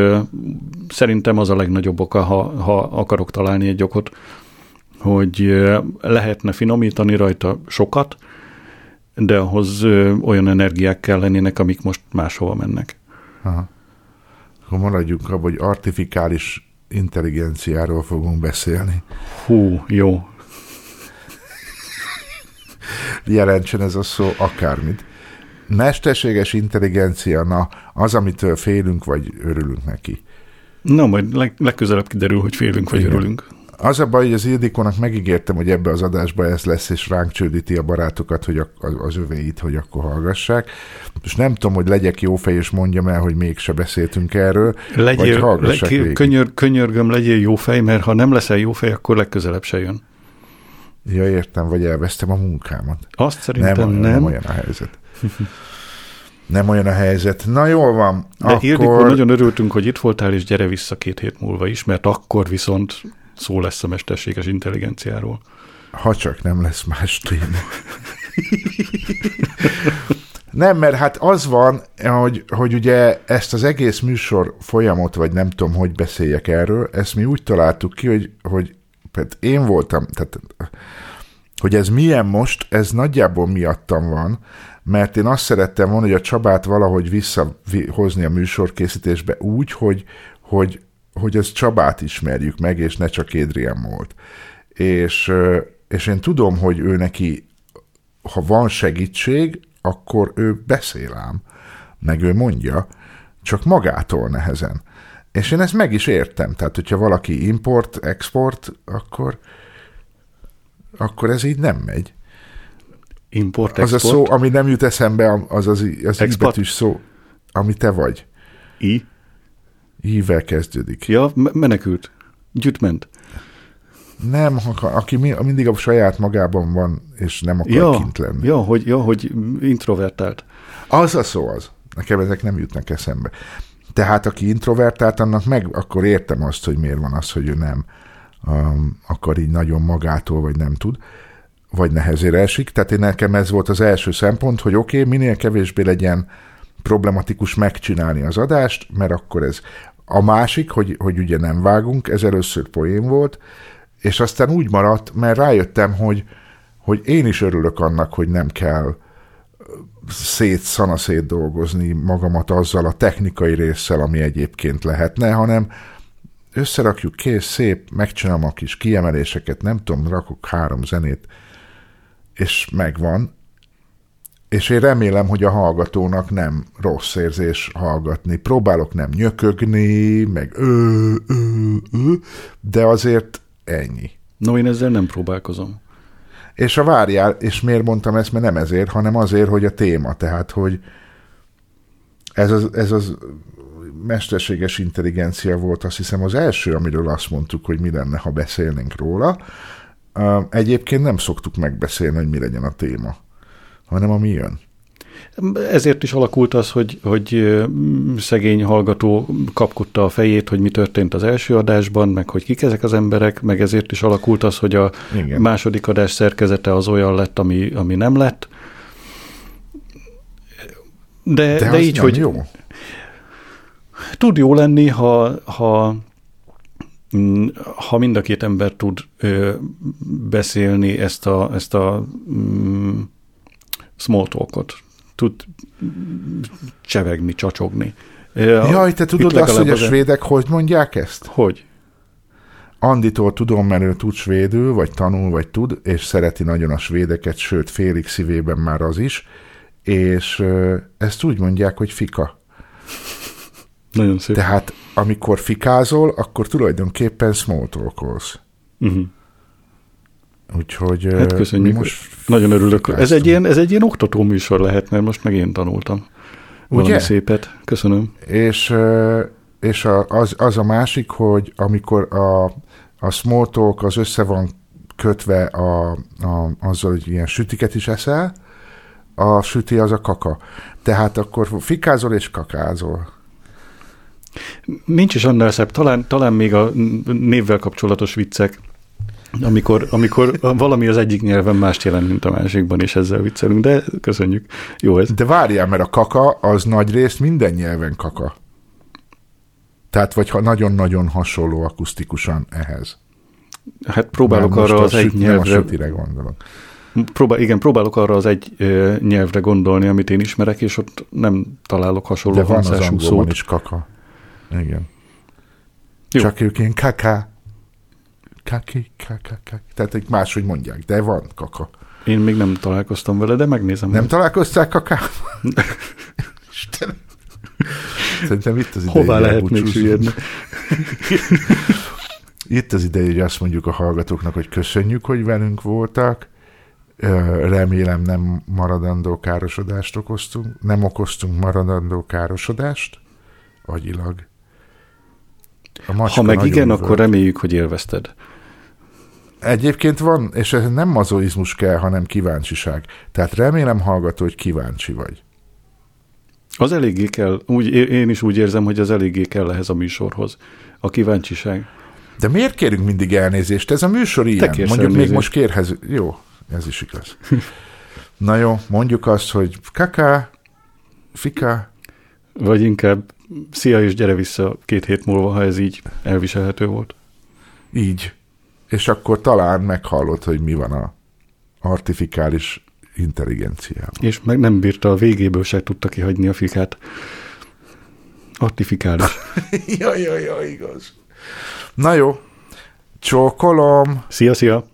szerintem az a legnagyobb oka, ha, ha akarok találni egy okot, hogy lehetne finomítani rajta sokat, de ahhoz olyan energiák kell lennének, amik most máshova mennek. Aha. Akkor maradjunk abban, hogy artifikális intelligenciáról fogunk beszélni. Hú, jó. Jelentsen ez a szó akármit. Mesterséges intelligencia, na, az, amitől félünk, vagy örülünk neki. Na, majd leg, legközelebb kiderül, hogy félünk, vagy Igen. örülünk. Az a baj, hogy az Ildikónak megígértem, hogy ebbe az adásba ez lesz, és ránk csődíti a barátokat, hogy az övéit, hogy akkor hallgassák. És nem tudom, hogy legyek jó fej, és mondjam el, hogy mégse beszéltünk erről, legyél, vagy hallgassák le, könyör, Könyörgöm, legyél jó fej, mert ha nem leszel jó fej, akkor legközelebb se jön. Ja, értem, vagy elvesztem a munkámat. Azt szerintem nem. Nem, nem olyan a helyzet. nem olyan a helyzet. Na jól van. De akkor... Ildikó, nagyon örültünk, hogy itt voltál, és gyere vissza két hét múlva is, mert akkor viszont szó lesz a mesterséges intelligenciáról. Ha csak nem lesz más téma. nem, mert hát az van, hogy, hogy ugye ezt az egész műsor folyamot, vagy nem tudom, hogy beszéljek erről, ezt mi úgy találtuk ki, hogy, hogy hát én voltam, tehát hogy ez milyen most, ez nagyjából miattam van, mert én azt szerettem volna, hogy a Csabát valahogy visszahozni a műsorkészítésbe úgy, hogy, hogy hogy az Csabát ismerjük meg, és ne csak Adrian volt. És, és én tudom, hogy ő neki, ha van segítség, akkor ő beszél ám, meg ő mondja, csak magától nehezen. És én ezt meg is értem. Tehát, hogyha valaki import, export, akkor, akkor ez így nem megy. Import, export? Az a szó, ami nem jut eszembe, az az, az, az íbetűs szó, ami te vagy. I? Ível kezdődik. Ja, menekült. Gyütment. Nem, aki mindig a saját magában van, és nem akar ja, kint lenni. Ja, hogy, ja, hogy introvertált. Az a szó az. Nekem ezek nem jutnak eszembe. Tehát aki introvertált, annak meg akkor értem azt, hogy miért van az, hogy ő nem um, akar így nagyon magától, vagy nem tud, vagy nehezére esik. Tehát én nekem ez volt az első szempont, hogy oké, okay, minél kevésbé legyen problematikus megcsinálni az adást, mert akkor ez a másik, hogy, hogy ugye nem vágunk, ez először poén volt, és aztán úgy maradt, mert rájöttem, hogy, hogy én is örülök annak, hogy nem kell szét, szanaszét dolgozni magamat azzal a technikai résszel, ami egyébként lehetne, hanem összerakjuk, kész, szép, megcsinálom a kis kiemeléseket, nem tudom, rakok három zenét, és megvan, és én remélem, hogy a hallgatónak nem rossz érzés hallgatni. Próbálok nem nyökögni, meg ö, ö, ö, de azért ennyi. No, én ezzel nem próbálkozom. És a várjál, és miért mondtam ezt, mert nem ezért, hanem azért, hogy a téma, tehát, hogy ez az, ez az mesterséges intelligencia volt, azt hiszem az első, amiről azt mondtuk, hogy mi lenne, ha beszélnénk róla. Egyébként nem szoktuk megbeszélni, hogy mi legyen a téma hanem ami jön. Ezért is alakult az, hogy, hogy szegény hallgató kapkodta a fejét, hogy mi történt az első adásban, meg hogy kik ezek az emberek, meg ezért is alakult az, hogy a Igen. második adás szerkezete az olyan lett, ami, ami nem lett. De, de, de így, hogy jó. tud jó lenni, ha, ha mm, ha mind a két ember tud ö, beszélni ezt a, ezt a mm, small talkot, tud csevegni, csacsogni. Jaj, te tudod azt, hogy a svédek hogy mondják ezt? Hogy? Anditól tudom, mert ő tud svédül, vagy tanul, vagy tud, és szereti nagyon a svédeket, sőt, félig szívében már az is, és ezt úgy mondják, hogy fika. Nagyon szép. Tehát amikor fikázol, akkor tulajdonképpen small talkolsz. Uh-huh. Úgyhogy hát köszönjük. most nagyon örülök. Ez egy, ilyen, ez egy ilyen oktató műsor lehet, mert most meg én tanultam. Valami Ugye? szépet. Köszönöm. És, és az, az a másik, hogy amikor a, a small talk az össze van kötve a, a, azzal, hogy ilyen sütiket is eszel, a süti az a kaka. Tehát akkor fikázol és kakázol. Nincs is annál szebb, talán, talán még a névvel kapcsolatos viccek, amikor, amikor valami az egyik nyelven mást jelent, mint a másikban, és ezzel viccelünk, de köszönjük. Jó ez. De várjál, mert a kaka az nagy részt minden nyelven kaka. Tehát, vagy ha nagyon-nagyon hasonló akusztikusan ehhez. Hát próbálok arra az egy nyelvre... Nem a gondolok. Próbál, igen, próbálok arra az egy ö, nyelvre gondolni, amit én ismerek, és ott nem találok hasonló De van az angolban szót. is kaka. Igen. Jó. Csak ők ilyen kaka. Kaki, kaka, kaki. Tehát egy máshogy mondják, de van kaka. Én még nem találkoztam vele, de megnézem. Nem találkoztál kakával? Istenem. Szerintem itt az ideje. Hová lehet még süllyedni? itt az ideje, hogy azt mondjuk a hallgatóknak, hogy köszönjük, hogy velünk voltak. Remélem nem maradandó károsodást okoztunk. Nem okoztunk maradandó károsodást agyilag. Ha meg igen, volt. akkor reméljük, hogy élvezted. Egyébként van, és ez nem mazoizmus kell, hanem kíváncsiság. Tehát remélem hallgató, hogy kíváncsi vagy. Az eléggé kell, úgy, én is úgy érzem, hogy az eléggé kell ehhez a műsorhoz. A kíváncsiság. De miért kérünk mindig elnézést? Ez a műsor ilyen. Mondjuk elnézést. még most kérhez... Jó, ez is igaz. Na jó, mondjuk azt, hogy kaka, fika. Vagy inkább szia és gyere vissza két hét múlva, ha ez így elviselhető volt. Így. És akkor talán meghallod, hogy mi van a artifikális intelligenciával. És meg nem bírta a végéből se tudta kihagyni a fikát. Artifikális. ja, ja, ja, igaz. Na jó, csókolom. Szia, szia.